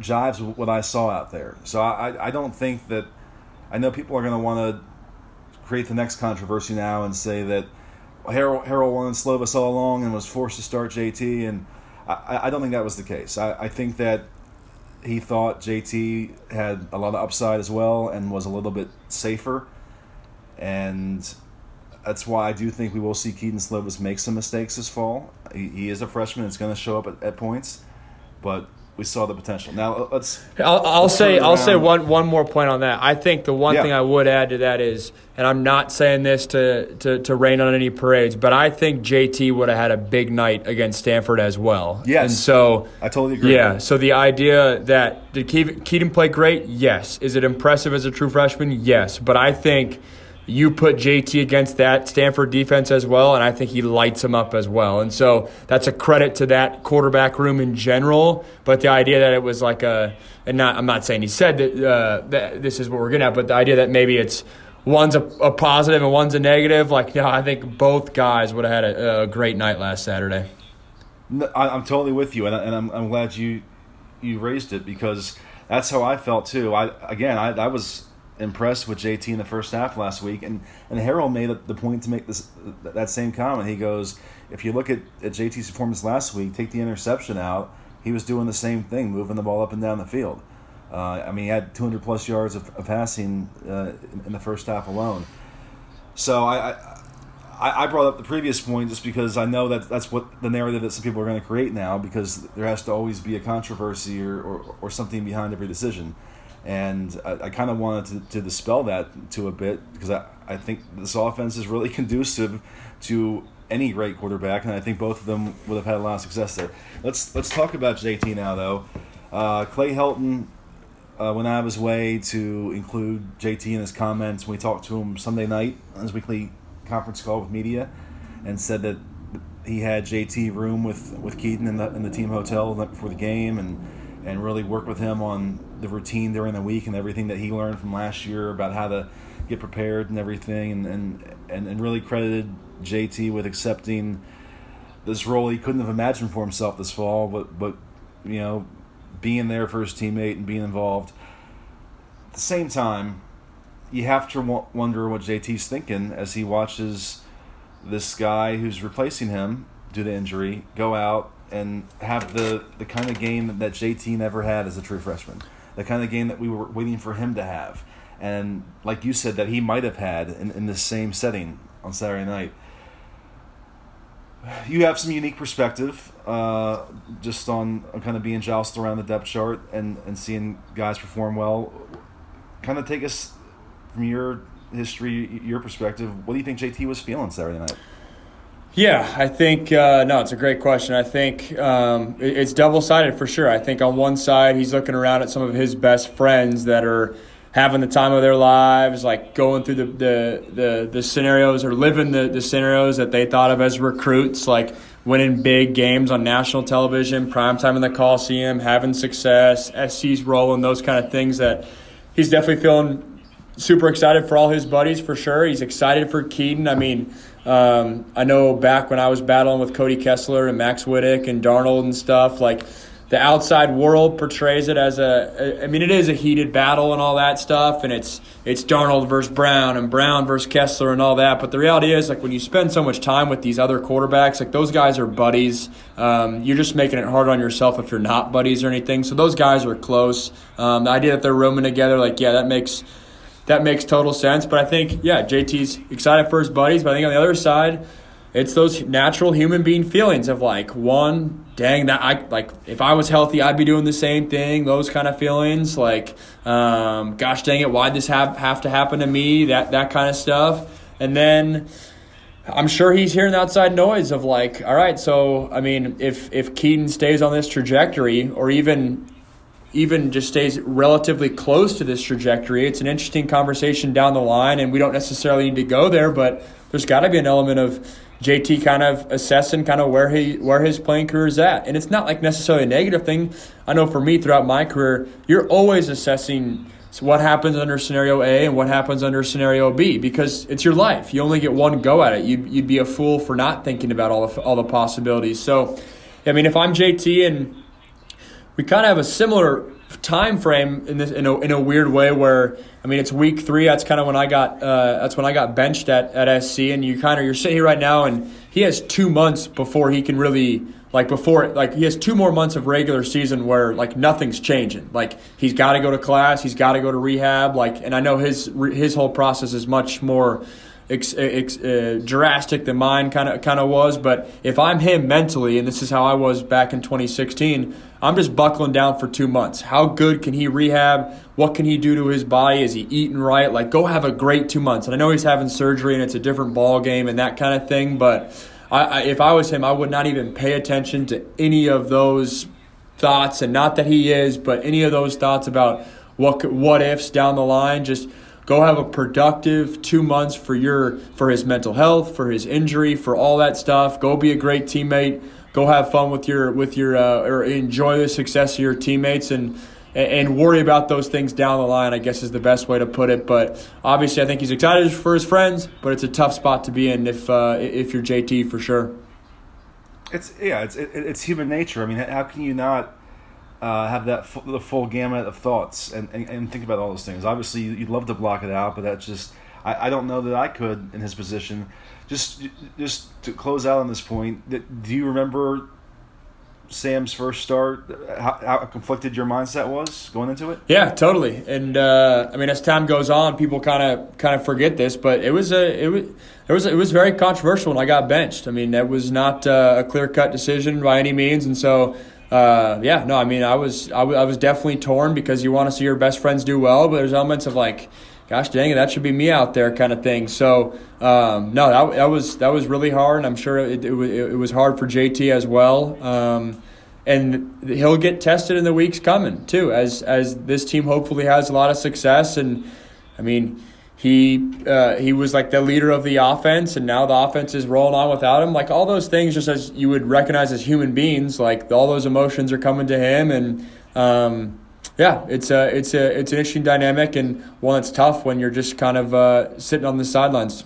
jives with what I saw out there. So I I don't think that I know people are going to want to create the next controversy now and say that Harrell, Harrell wanted Slovis all along and was forced to start JT, and I, I don't think that was the case. I, I think that he thought JT had a lot of upside as well and was a little bit safer, and that's why I do think we will see Kedon Slovis make some mistakes this fall. He, he is a freshman; it's going to show up at, at points, but we saw the potential. Now uh, let's. I'll, I'll let's say I'll say one one more point on that. I think the one yeah. thing I would add to that is, and I'm not saying this to, to to rain on any parades, but I think JT would have had a big night against Stanford as well. Yes. And so I totally agree. Yeah. So the idea that did Kedon play great? Yes. Is it impressive as a true freshman? Yes. But I think you put JT against that Stanford defense as well, and I think he lights them up as well. And so that's a credit to that quarterback room in general. But the idea that it was like a, and not, I'm not saying he said that, uh, that this is what we're getting at, but the idea that maybe it's one's a, a positive and one's a negative, like, no, I think both guys would have had a, a great night last Saturday. I'm totally with you, and, I, am I'm glad you you raised it because that's how I felt too. I again, I, I was impressed with JT in the first half last week, and and Harrell made the point to make this that same comment. He goes, if you look at, at JT's performance last week, take the interception out, he was doing the same thing, moving the ball up and down the field. Uh, I mean, he had 200 plus yards of, of passing uh, in, in, the first half alone. So I, I, I brought up the previous point just because I know that that's what the narrative that some people are going to create now because there has to always be a controversy or, or, or something behind every decision. And I, I kind of wanted to, to dispel that to a bit because I, I think this offense is really conducive to any great quarterback, and I think both of them would have had a lot of success there. Let's let's talk about JT now, though. Uh, Clay Helton uh, went out of his way to include JT in his comments we talked to him Sunday night on his weekly conference call with media, and said that he had JT room with with Kedon in the in the team hotel before the game, and and really work with him on the routine during the week and everything that he learned from last year about how to get prepared and everything, and and and, and really credited JT with accepting this role he couldn't have imagined for himself this fall, but but you know being there for his teammate and being involved. At the same time, you have to wonder what JT's thinking as he watches this guy who's replacing him due to injury go out and have the, the kind of game that JT never had as a true freshman, the kind of game that we were waiting for him to have. And like you said, that he might have had in, in this same setting on Saturday night. You have some unique perspective uh, just on, kind of being jousted around the depth chart and, and seeing guys perform well. Kind of take us from your history, your perspective, what do you think JT was feeling Saturday night? Yeah, I think uh, no, it's a great question. I think um, it, it's double sided for sure. I think on one side he's looking around at some of his best friends that are having the time of their lives, like going through the the the, the scenarios or living the, the scenarios that they thought of as recruits, like winning big games on national television, prime time in the Coliseum, having success, SC's rolling, those kind of things that he's definitely feeling super excited for all his buddies for sure. He's excited for Kedon. I mean, um, I know back when I was battling with Cody Kessler and Max Wittek and Darnold and stuff, like the outside world portrays it as a. I mean, it is a heated battle and all that stuff, and it's it's Darnold versus Brown and Brown versus Kessler and all that. But the reality is, like when you spend so much time with these other quarterbacks, like those guys are buddies. Um, you're just making it hard on yourself if you're not buddies or anything. So those guys are close. Um, the idea that they're roaming together, like yeah, that makes that makes total sense. But I think, yeah, JT's excited for his buddies. But I think on the other side, it's those natural human being feelings of like, one, dang, that I like if I was healthy, I'd be doing the same thing. Those kind of feelings, like, um, gosh dang it, why'd this have have to happen to me? That that kind of stuff. And then I'm sure he's hearing the outside noise of like, all right, so I mean, if if Kedon stays on this trajectory, or even even just stays relatively close to this trajectory. It's an interesting conversation down the line, and we don't necessarily need to go there, but there's got to be an element of JT kind of assessing kind of where he where his playing career is at. And it's not like necessarily a negative thing. I know for me throughout my career, you're always assessing what happens under scenario A and what happens under scenario B because it's your life. You only get one go at it. You'd, you'd be a fool for not thinking about all the, all the possibilities. So, I mean, if I'm JT and we kind of have a similar time frame in this in a, in a weird way where I mean it's week three that's kind of when I got uh, that's when I got benched at, at SC and you kind of you're sitting here right now and he has two months before he can really like before like he has two more months of regular season where like nothing's changing. Like he's got to go to class he's got to go to rehab like and I know his his whole process is much more ex, ex, uh, drastic than mine kind of kind of was. But if I'm him mentally, and this is how I was back in 2016, I'm just buckling down for two months. How good can he rehab? What can he do to his body? Is he eating right? Like, go have a great two months. And I know he's having surgery, and it's a different ball game and that kind of thing. But I, I, if I was him, I would not even pay attention to any of those thoughts, and not that he is, but any of those thoughts about what what ifs down the line. Just go have a productive two months for your for his mental health, for his injury, for all that stuff. Go be a great teammate. Go have fun with your with your uh, or enjoy the success of your teammates and and worry about those things down the line. I guess is the best way to put it. But obviously, I think he's excited for his friends. But it's a tough spot to be in if uh, if you're JT for sure. It's yeah, it's it, it's human nature. I mean, how can you not uh, have that f- the full gamut of thoughts and, and, and, think about all those things? Obviously, you'd love to block it out, but that's just I, I don't know that I could in his position. Just just to close out on this point, that, do you remember Sam's first start, how, how, conflicted your mindset was going into it? Yeah, totally. And uh, I mean, as time goes on, people kind of kind of forget this, but it was a it was it was it was very controversial when I got benched. I mean, that was not uh, a clear cut decision by any means, and so. Uh, yeah, no, I mean, I was I, w- I was definitely torn because you want to see your best friends do well, but there's elements of like, gosh dang it, that should be me out there kind of thing. So um, no, that, that was that was really hard, and I'm sure it, it, it was hard for JT as well. Um, and he'll get tested in the weeks coming too, as as this team hopefully has a lot of success. And I mean, he uh, he was like the leader of the offense, and now the offense is rolling on without him. Like all those things, just as you would recognize as human beings, like all those emotions are coming to him, and um, yeah, it's a it's a it's an interesting dynamic and one that's tough when you're just kind of uh, sitting on the sidelines.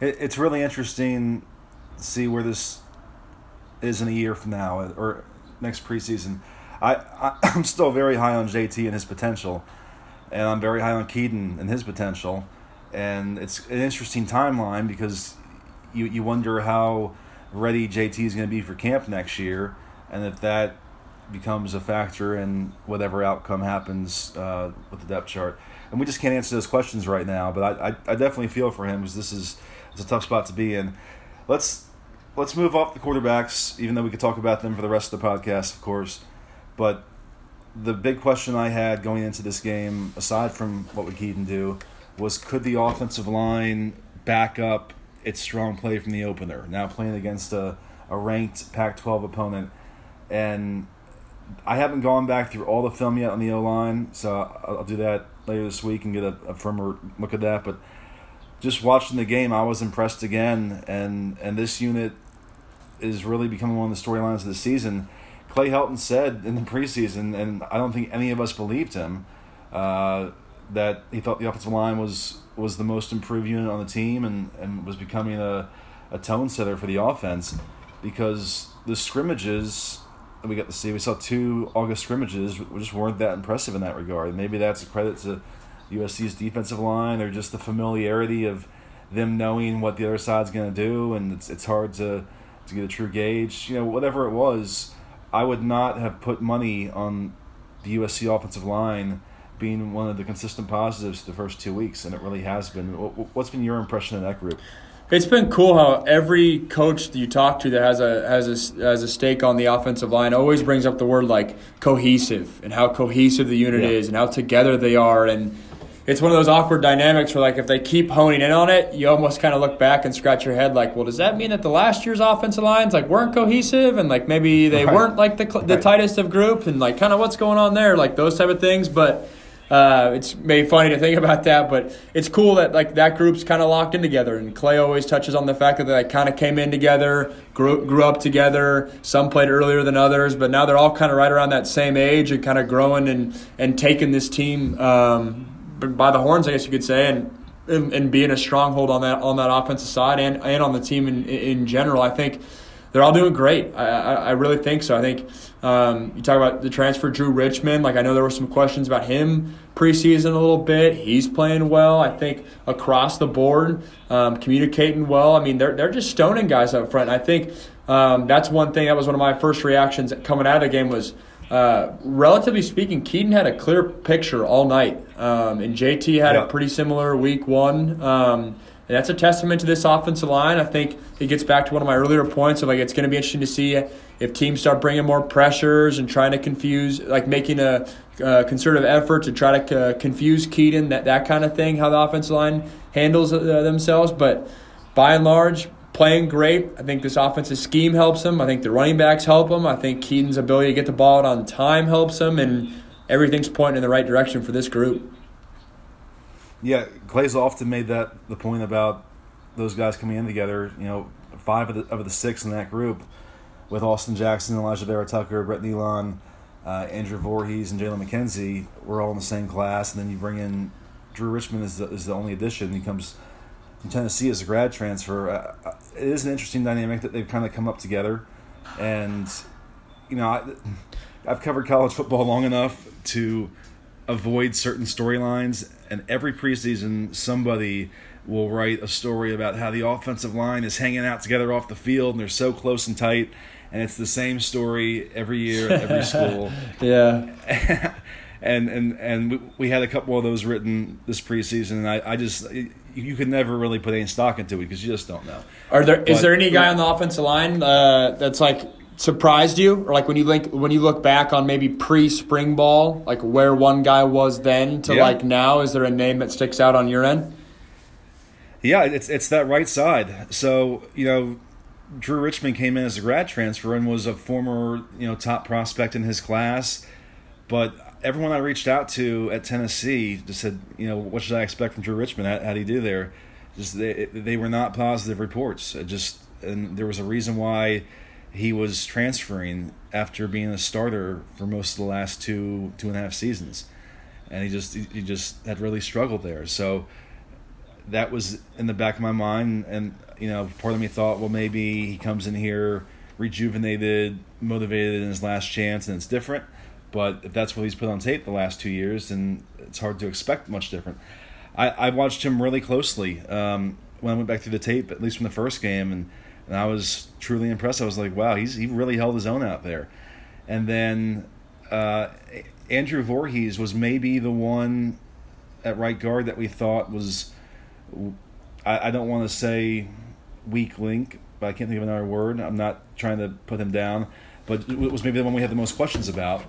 It's really interesting to see where this is in a year from now or next preseason. I, I I'm still very high on JT and his potential, and I'm very high on Kedon and his potential, and it's an interesting timeline because you you wonder how ready JT is going to be for camp next year, and if that becomes a factor in whatever outcome happens uh, with the depth chart. And we just can't answer those questions right now, but I, I, I definitely feel for him because this is it's a tough spot to be in. Let's let's move off the quarterbacks, even though we could talk about them for the rest of the podcast, of course. But the big question I had going into this game, aside from what would Kedon do, was could the offensive line back up its strong play from the opener? Now playing against a, a ranked Pac 12 opponent. And I haven't gone back through all the film yet on the O line, so I'll, do that later this week and get a, a firmer look at that. But just watching the game, I was impressed again, and and this unit is really becoming one of the storylines of the season. Clay Helton said in the preseason, and I don't think any of us believed him, uh, that he thought the offensive line was was the most improved unit on the team and, and was becoming a, a tone setter for the offense because the scrimmages that we got to see, we saw two August scrimmages, just weren't that impressive in that regard. Maybe that's a credit to USC's defensive line or just the familiarity of them knowing what the other side's going to do, and it's, it's hard to to get a true gauge. You know, whatever it was, I would not have put money on the USC offensive line being one of the consistent positives the first two weeks, and it really has been. What's been your impression of that group? It's been cool how every coach that you talk to that has a has a has a stake on the offensive line always brings up the word like cohesive and how cohesive the unit yeah. is and how together they are and it's one of those awkward dynamics where like if they keep honing in on it, you almost kind of look back and scratch your head like, well, does that mean that the last year's offensive lines like weren't cohesive and like maybe they right. weren't like the the right. tightest of group and like kind of what's going on there, like those type of things, but. Uh, it's maybe funny to think about that, but it's cool that like that group's kind of locked in together. And Clay always touches on the fact that they like, kind of came in together, grew grew up together. Some played earlier than others, but now they're all kind of right around that same age and kind of growing and and taking this team um, by the horns, I guess you could say, and and, and being a stronghold on that on that offensive side and and on the team in in general. I think they're all doing great. I, I, I really think so. I think um, you talk about the transfer Drew Richmond. Like I know there were some questions about him preseason a little bit. He's playing well. I think across the board, um, communicating well. I mean, they're they're just stoning guys up front. I think um, that's one thing. That was one of my first reactions coming out of the game was uh, relatively speaking, Kedon had a clear picture all night, um, and JT had yeah. a pretty similar week one. Um, and that's a testament to this offensive line. I think it gets back to one of my earlier points of like it's going to be interesting to see if teams start bringing more pressures and trying to confuse, like making a, a concerted effort to try to uh, confuse Kedon, that that kind of thing, how the offensive line handles uh, themselves. But by and large, playing great. I think this offensive scheme helps him. I think the running backs help him. I think Kedon's ability to get the ball out on time helps him, and everything's pointing in the right direction for this group. Yeah, Clay's often made that the point about those guys coming in together. You know, five of the of the six in that group, with Austin Jackson, Alijah Vera-Tucker, Brett Neilon, uh, Andrew Voorhees, and Jalen McKenzie were all in the same class, and then you bring in Drew Richmond is the, as the only addition. He comes from Tennessee as a grad transfer. Uh, uh it is an interesting dynamic that they've kind of come up together, and you know, I, I've covered college football long enough to avoid certain storylines, and every preseason somebody will write a story about how the offensive line is hanging out together off the field and they're so close and tight and it's the same story every year at every school yeah and and and we had a couple of those written this preseason and i, I just you can never really put any stock into it because you just don't know are there but, is there any guy on the offensive line uh, that's like surprised you, or like when you link when you look back on maybe pre spring ball, like where one guy was then to yeah. like now? Is there a name that sticks out on your end? Yeah, it's it's that right side. So you know, Drew Richmond came in as a grad transfer and was a former you know top prospect in his class, but everyone I reached out to at Tennessee just said, you know, what should I expect from Drew Richmond? How, do he do there? Just they they were not positive reports. It just and there was a reason why he was transferring after being a starter for most of the last two two and a half seasons, and he just he just had really struggled there. So that was in the back of my mind, and you know, part of me thought, well, maybe he comes in here rejuvenated, motivated in his last chance, and it's different. But if that's what he's put on tape the last two years, then it's hard to expect much different. I, I watched him really closely um, when I went back through the tape, at least from the first game, and and I was truly impressed. I was like, wow, he's he really held his own out there. And then uh, Andrew Voorhees was maybe the one at right guard that we thought was, I, I don't want to say weak link, but I can't think of another word. I'm not trying to put him down, but it was maybe the one we had the most questions about.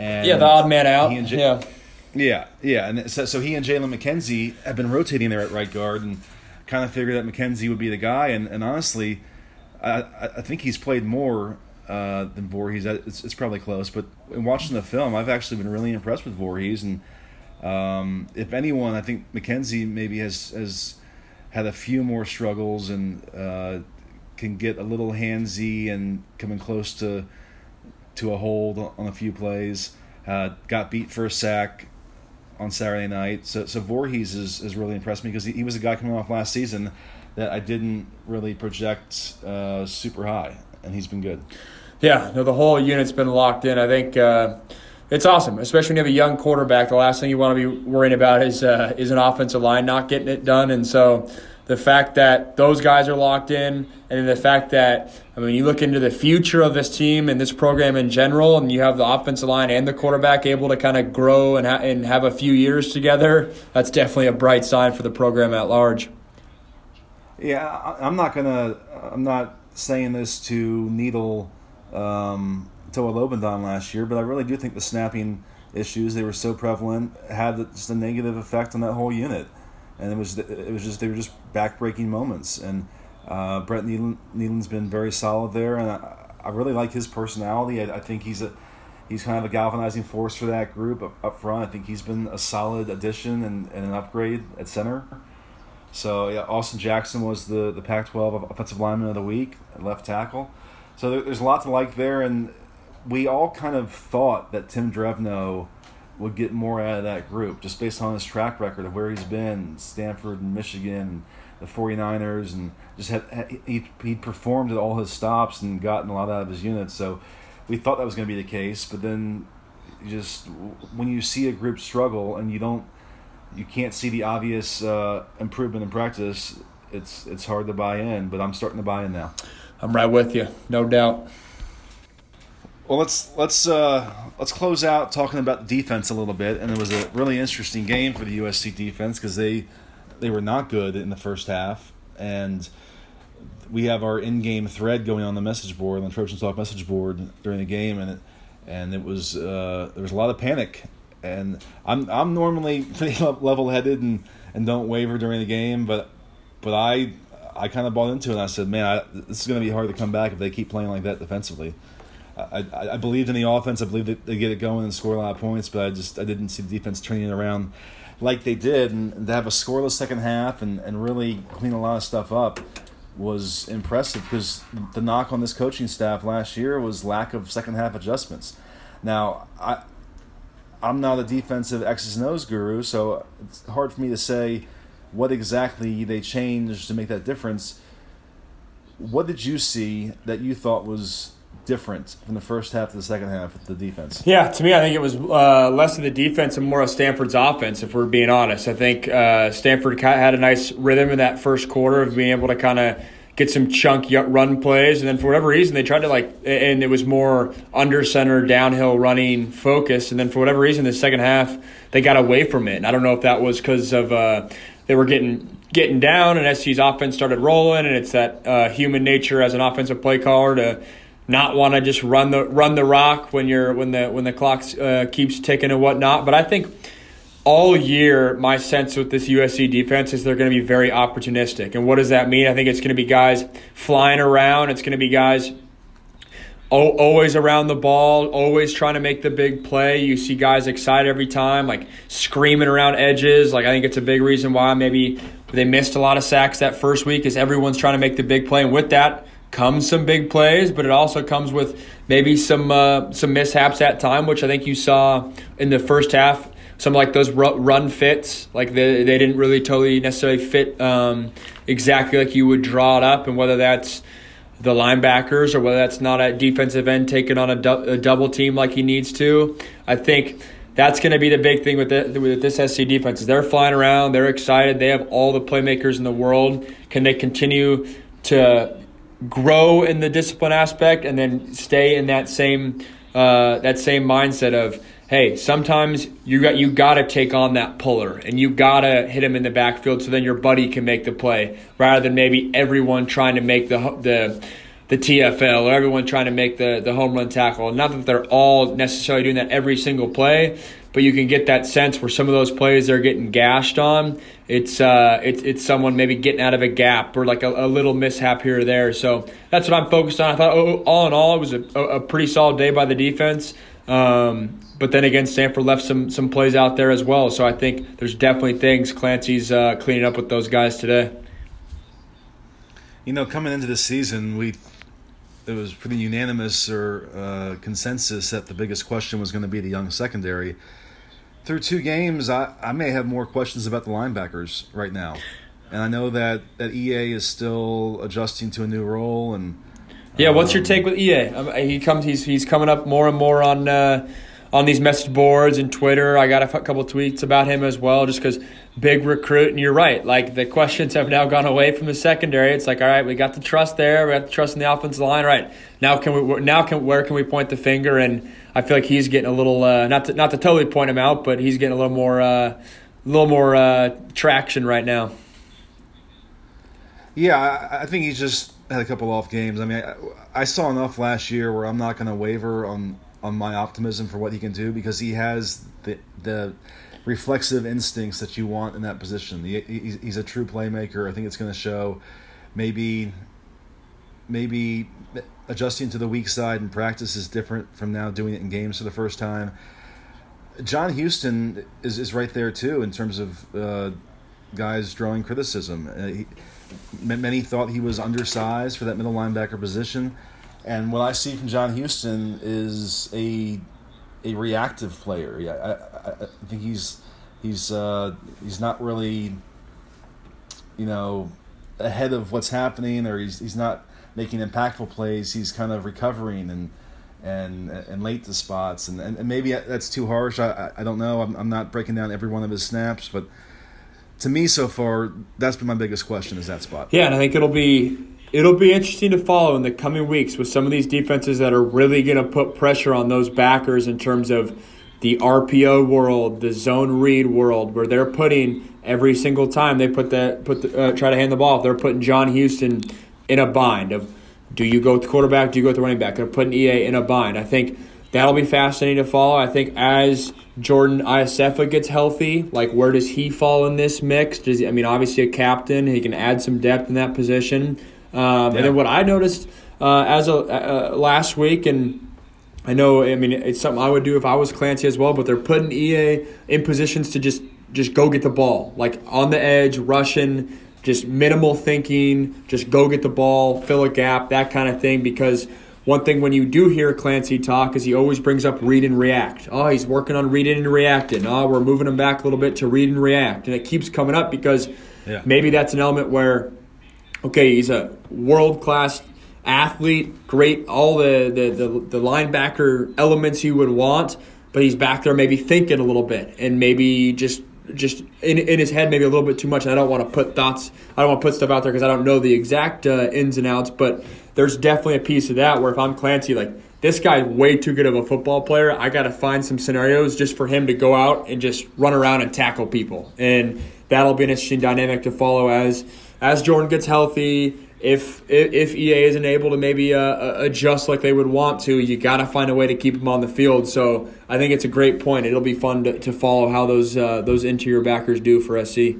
And yeah, the odd man out. J- yeah. Yeah, yeah, and so, so he and Jalen McKenzie have been rotating there at right guard, and kind of figured that McKenzie would be the guy. And, and honestly, I, I think he's played more uh, than Voorhees. It's, it's probably close, but in watching the film, I've actually been really impressed with Voorhees. And um, if anyone, I think McKenzie maybe has has had a few more struggles and uh, can get a little handsy and coming close to to a hold on a few plays. Uh, got beat for a sack on Saturday night. So so Voorhees has, has really impressed me because he, he was a guy coming off last season that I didn't really project uh, super high, and he's been good. Yeah, no, the whole unit's been locked in. I think uh, it's awesome, especially when you have a young quarterback. The last thing you want to be worrying about is uh, is an offensive line not getting it done, and so the fact that those guys are locked in, and the fact that I mean, you look into the future of this team and this program in general, and you have the offensive line and the quarterback able to kind of grow and, ha- and have a few years together. That's definitely a bright sign for the program at large. Yeah, I'm not gonna. I'm not saying this to needle um, Toa Lobendahn last year, but I really do think the snapping issues they were so prevalent had just a negative effect on that whole unit, and it was it was just they were just backbreaking moments. And uh, Brett Neilon, Neilon's been very solid there, and I, I really like his personality. I, I, think he's a he's kind of a galvanizing force for that group up, up front. I think he's been a solid addition and, and an upgrade at center. So yeah, Austin Jackson was the the Pac-12 offensive lineman of the week, left tackle. So there, there's a lot to like there, and we all kind of thought that Tim Drevno would get more out of that group just based on his track record of where he's been, Stanford and Michigan, and the 49ers, and just had he he performed at all his stops and gotten a lot out of his units. So we thought that was going to be the case, but then just when you see a group struggle and you don't you can't see the obvious uh, improvement in practice, it's it's hard to buy in. But I'm starting to buy in now. I'm right with you, no doubt. Well, let's let's uh, let's close out talking about defense a little bit. And it was a really interesting game for the USC defense because they they were not good in the first half, and we have our in-game thread going on the message board on the Trojan Talk message board during the game, and it and it was uh, there was a lot of panic and I'm I'm normally pretty level headed and, and don't waver during the game, but but I I kind of bought into it. and I said, man, I, this is going to be hard to come back if they keep playing like that defensively. I, I, believed in the offense. I believed that they get it going and score a lot of points, but I just I didn't see the defense turning it around. like they did, and to have a scoreless second half and, and really clean a lot of stuff up was impressive because the knock on this coaching staff last year was lack of second half adjustments. Now, I I'm not a defensive X's and O's guru, so it's hard for me to say what exactly they changed to make that difference. What did you see that you thought was different from the first half to the second half of the defense? Yeah, to me, I think it was uh, less of the defense and more of Stanford's offense, if we're being honest. I think uh, Stanford had a nice rhythm in that first quarter of being able to kind of get some chunk run plays, and then for whatever reason they tried to like, and it was more under center downhill running focus, and then for whatever reason the second half they got away from it. And I don't know if that was because of uh, they were getting getting down, and SC's offense started rolling, and it's that uh, human nature as an offensive play caller to not want to just run the run the rock when you're when the when the clock uh, keeps ticking and whatnot. But I think all year, my sense with this USC defense is they're going to be very opportunistic. And what does that mean? I think it's going to be guys flying around. It's going to be guys always around the ball, always trying to make the big play. You see guys excited every time, like screaming around edges. Like I think it's a big reason why maybe they missed a lot of sacks that first week is everyone's trying to make the big play. And with that, comes some big plays, but it also comes with maybe some uh, some mishaps at time, which I think you saw in the first half. Some like those run fits, like they, they didn't really totally necessarily fit um, exactly like you would draw it up, and whether that's the linebackers or whether that's not a defensive end taking on a, du- a double team like he needs to. I think that's going to be the big thing with, the, with this SC defense is they're flying around, they're excited, they have all the playmakers in the world. Can they continue to grow in the discipline aspect and then stay in that same uh, that same mindset of hey sometimes you got you got to take on that puller and you got to hit him in the backfield so then your buddy can make the play rather than maybe everyone trying to make the the the TFL or everyone trying to make the the home run tackle. Not that they're all necessarily doing that every single play but you can get that sense where some of those plays they're getting gashed on. It's uh, it's it's someone maybe getting out of a gap or like a, a, little mishap here or there. So that's what I'm focused on. I thought oh, all in all, it was a, a pretty solid day by the defense. Um, but then again, Stanford left some some plays out there as well. So I think there's definitely things Clancy's uh, cleaning up with those guys today. You know, coming into the season, we it was pretty unanimous or uh, consensus that the biggest question was going to be the young secondary through two games, I, I may have more questions about the linebackers right now. And I know that, that EA is still adjusting to a new role. And yeah, what's your um, take with EA? Um, he comes, he's he's coming up more and more on uh, on these message boards and Twitter. I got a couple tweets about him as well, just because big recruit. And you're right, like the questions have now gone away from the secondary. It's like, all right, we got the trust there, we got the trust in the offensive line. Right now, can we now can where can we point the finger and I feel like he's getting a little uh, not to, not to totally point him out, but he's getting a little more uh, a little more uh, traction right now. Yeah, I, I, think he's just had a couple off games. I mean, I, I saw enough last year where I'm not going to waver on on my optimism for what he can do because he has the the reflexive instincts that you want in that position. He, he's a true playmaker. I think it's going to show. Maybe maybe adjusting to the weak side in practice is different from now doing it in games for the first time. John Houston is, is right there too in terms of uh, guys drawing criticism. Uh, he, many thought he was undersized for that middle linebacker position, and what I see from John Houston is a a reactive player. I, I, I think he's he's uh, he's not really you know ahead of what's happening, or he's he's not making impactful plays. He's kind of recovering and and and late to spots, and, and, and maybe that's too harsh. I, I don't know. I'm, I'm not breaking down every one of his snaps, but to me so far, that's been my biggest question is that spot. Yeah, and I think it'll be it'll be interesting to follow in the coming weeks with some of these defenses that are really going to put pressure on those backers in terms of the RPO world, the zone read world, where they're putting every single time they put that put the, uh, try to hand the ball, they're putting John Houston in a bind of do you go with the quarterback, do you go with the running back? They're putting EA in a bind. I think that'll be fascinating to follow. I think as Jordan Iosefa gets healthy, like where does he fall in this mix? Does he, I mean, obviously a captain, he can add some depth in that position. Um, yeah. And then what I noticed uh, as a uh, last week, and I know, I mean, it's something I would do if I was Clancy as well. But they're putting EA in positions to just just go get the ball, like on the edge, rushing, just minimal thinking, just go get the ball, fill a gap, that kind of thing. Because one thing when you do hear Clancy talk is he always brings up read and react. Oh, he's working on reading and reacting. Oh, we're moving him back a little bit to read and react, and it keeps coming up because yeah. maybe that's an element where, okay, he's a world class athlete, great, all the, the, the, the linebacker elements you would want, but he's back there maybe thinking a little bit and maybe just just in, in his head maybe a little bit too much. I don't want to put thoughts, I don't want to put stuff out there because I don't know the exact uh, ins and outs, but there's definitely a piece of that where if I'm Clancy, like this guy's way too good of a football player. I got to find some scenarios just for him to go out and just run around and tackle people, and that'll be an interesting dynamic to follow as as Jordan gets healthy if if EA isn't able to maybe uh, adjust like they would want to, you got to find a way to keep him on the field. So I think it's a great point. It'll be fun to, to follow how those uh, those interior backers do for SC.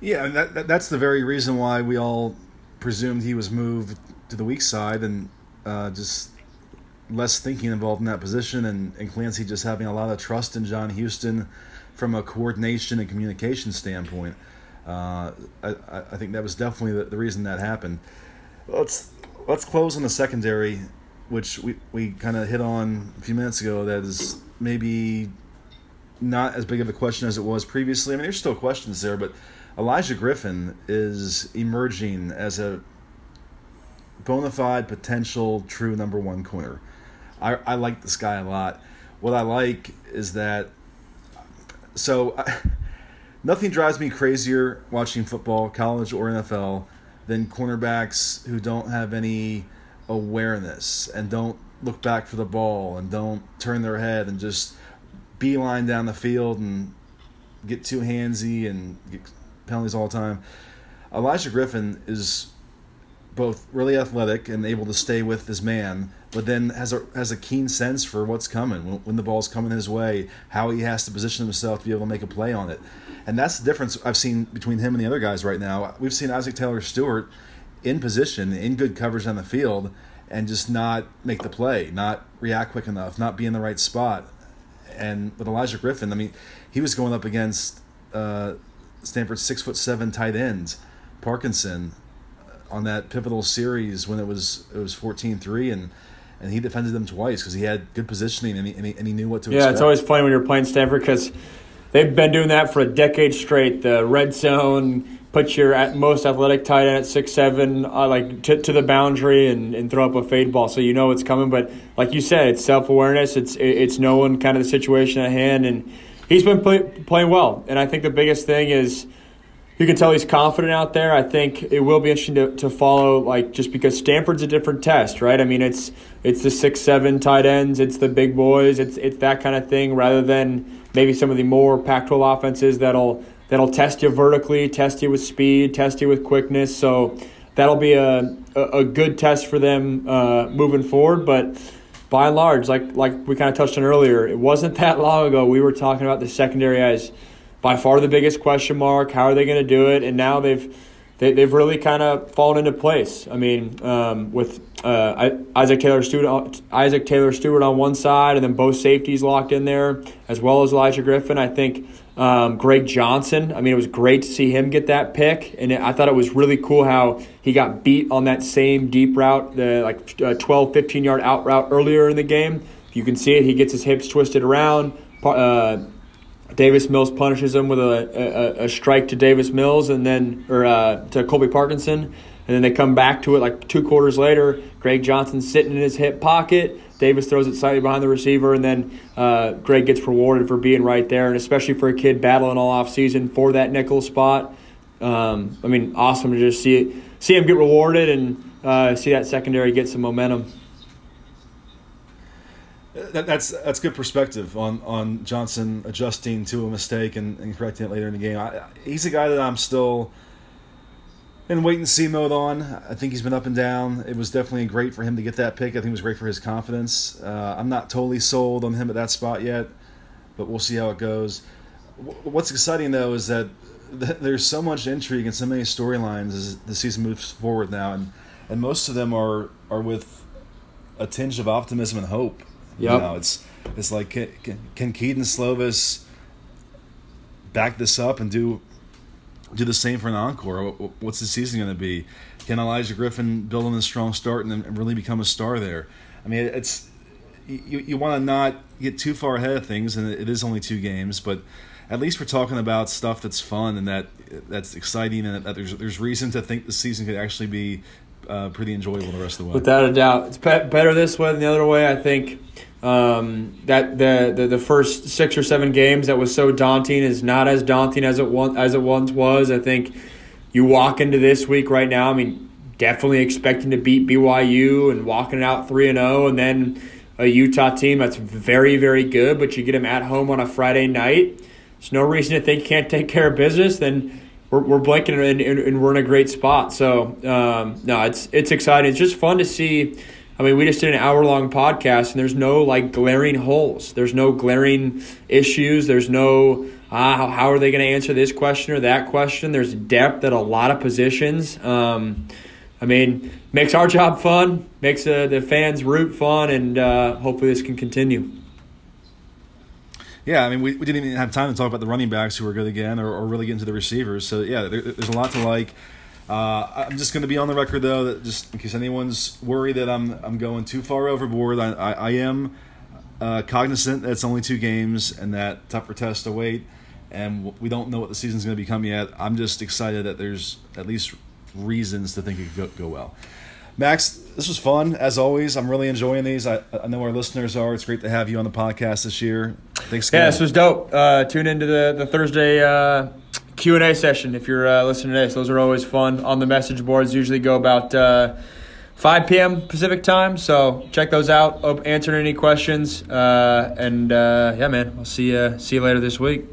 Yeah, that, that's the very reason why we all presumed he was moved to the weak side and uh, just less thinking involved in that position, and, and Clancy just having a lot of trust in John Houston from a coordination and communication standpoint. Uh, I, I think that was definitely the, the reason that happened. Let's let's close on the secondary, which we, we kind of hit on a few minutes ago. That is maybe not as big of a question as it was previously. I mean, there's still questions there, but Olaijah Griffin is emerging as a bona fide potential true number one corner. I, I like this guy a lot. What I like is that so. I, nothing drives me crazier watching football, college or NFL, than cornerbacks who don't have any awareness and don't look back for the ball and don't turn their head and just beeline down the field and get too handsy and get penalties all the time. Olaijah Griffin is both really athletic and able to stay with his man, but then has a has a keen sense for what's coming when, when the ball's coming his way, how he has to position himself to be able to make a play on it. And that's the difference I've seen between him and the other guys right now. We've seen Isaac Taylor Stewart in position, in good coverage on the field, and just not make the play, not react quick enough, not be in the right spot. And with Olaijah Griffin, I mean, he was going up against uh, Stanford's six foot seven tight end, Parkinson, on that pivotal series when it was it was 14-3 and and he defended them twice because he had good positioning and he, and he, and he knew what to expect. yeah, expect. it's always funny when you're playing Stanford because they've been doing that for a decade straight. The red zone, put your at most athletic tight end at six seven, uh, like to, to the boundary, and, and throw up a fade ball, so you know it's coming. But like you said, it's self awareness. It's it's knowing kind of the situation at hand, and he's been play, playing well. And I think the biggest thing is. You can tell he's confident out there. I think it will be interesting to, to follow, like just because Stanford's a different test, right? I mean, it's it's the six seven tight ends, it's the big boys, it's it's that kind of thing, rather than maybe some of the more Pac-12 offenses that'll that'll test you vertically, test you with speed, test you with quickness. So that'll be a a, good test for them uh, moving forward. But by and large, like like we kind of touched on earlier, it wasn't that long ago we were talking about the secondary as by far the biggest question mark. How are they going to do it? And now they've they, they've really kind of fallen into place. I mean, um, with uh, Isaac Taylor Stewart, Isaac Taylor Stewart on one side, and then both safeties locked in there, as well as Olaijah Griffin. I think um, Greg Johnson. I mean, it was great to see him get that pick, and I thought it was really cool how he got beat on that same deep route, the like uh, 12, 15 yard out route earlier in the game. You can see it. He gets his hips twisted around. Uh, Davis Mills punishes him with a, a, a, strike to Davis Mills and then or uh, to Colby Parkinson, and then they come back to it like two quarters later. Greg Johnson sitting in his hip pocket. Davis throws it slightly behind the receiver, and then uh, Greg gets rewarded for being right there, and especially for a kid battling all off season for that nickel spot. Um, I mean, awesome to just see it, see him get rewarded and uh, see that secondary get some momentum. That, that's that's good perspective on, on Johnson adjusting to a mistake and, and correcting it later in the game. I, he's a guy that I'm still in wait and see mode on. I think he's been up and down. It was definitely great for him to get that pick. I think it was great for his confidence. Uh, I'm not totally sold on him at that spot yet, but we'll see how it goes. What's exciting though is that there's so much intrigue and so many storylines as the season moves forward now, and and most of them are are with a tinge of optimism and hope. Yep. You know, it's it's like can, can Kedon Slovis back this up and do do the same for an encore? What's the season going to be? Can Olaijah Griffin build on a strong start and then really become a star there? I mean, it's you, you want to not get too far ahead of things, and it is only two games, but at least we're talking about stuff that's fun and that that's exciting, and that there's there's reason to think the season could actually be uh, pretty enjoyable the rest of the way. Without a doubt, it's better this way than the other way. I think um, that the, the, the first six or seven games that was so daunting is not as daunting as it one, as it once was. I think you walk into this week right now. I mean, definitely expecting to beat BYU and walking it out three and zero, oh, and then a Utah team that's very, very good, but you get them at home on a Friday night. There's no reason to think you can't take care of business. Then we're, we're blanking and, and, and we're in a great spot. So um, no, it's it's exciting. It's just fun to see. I mean, we just did an hour long podcast, and there's no like glaring holes. There's no glaring issues. There's no ah, how, how are they going to answer this question or that question. There's depth at a lot of positions. Um, I mean, makes our job fun, makes uh, the fans root fun, and uh, hopefully this can continue. Yeah, I mean, we, we didn't even have time to talk about the running backs who are good again or, or really get into the receivers. So, yeah, there, there's a lot to like. Uh, I'm just going to be on the record, though, that just in case anyone's worried that I'm, I'm going too far overboard, I, I, I am uh, cognizant that it's only two games and that tougher test to wait. And we don't know what the season's going to become yet. I'm just excited that there's at least reasons to think it could go, go well. Max, this was fun as always. I'm really enjoying these. I, I know our listeners are. It's great to have you on the podcast this year. Thanks. Yeah, this was dope. Uh, tune into the the Thursday uh, Q and A session if you're uh, listening to this. Those are always fun. On the message boards, usually go about. Uh, 5 p.m. Pacific time, so check those out. Answering any questions, uh, and uh, yeah, man, I'll see you see you later this week.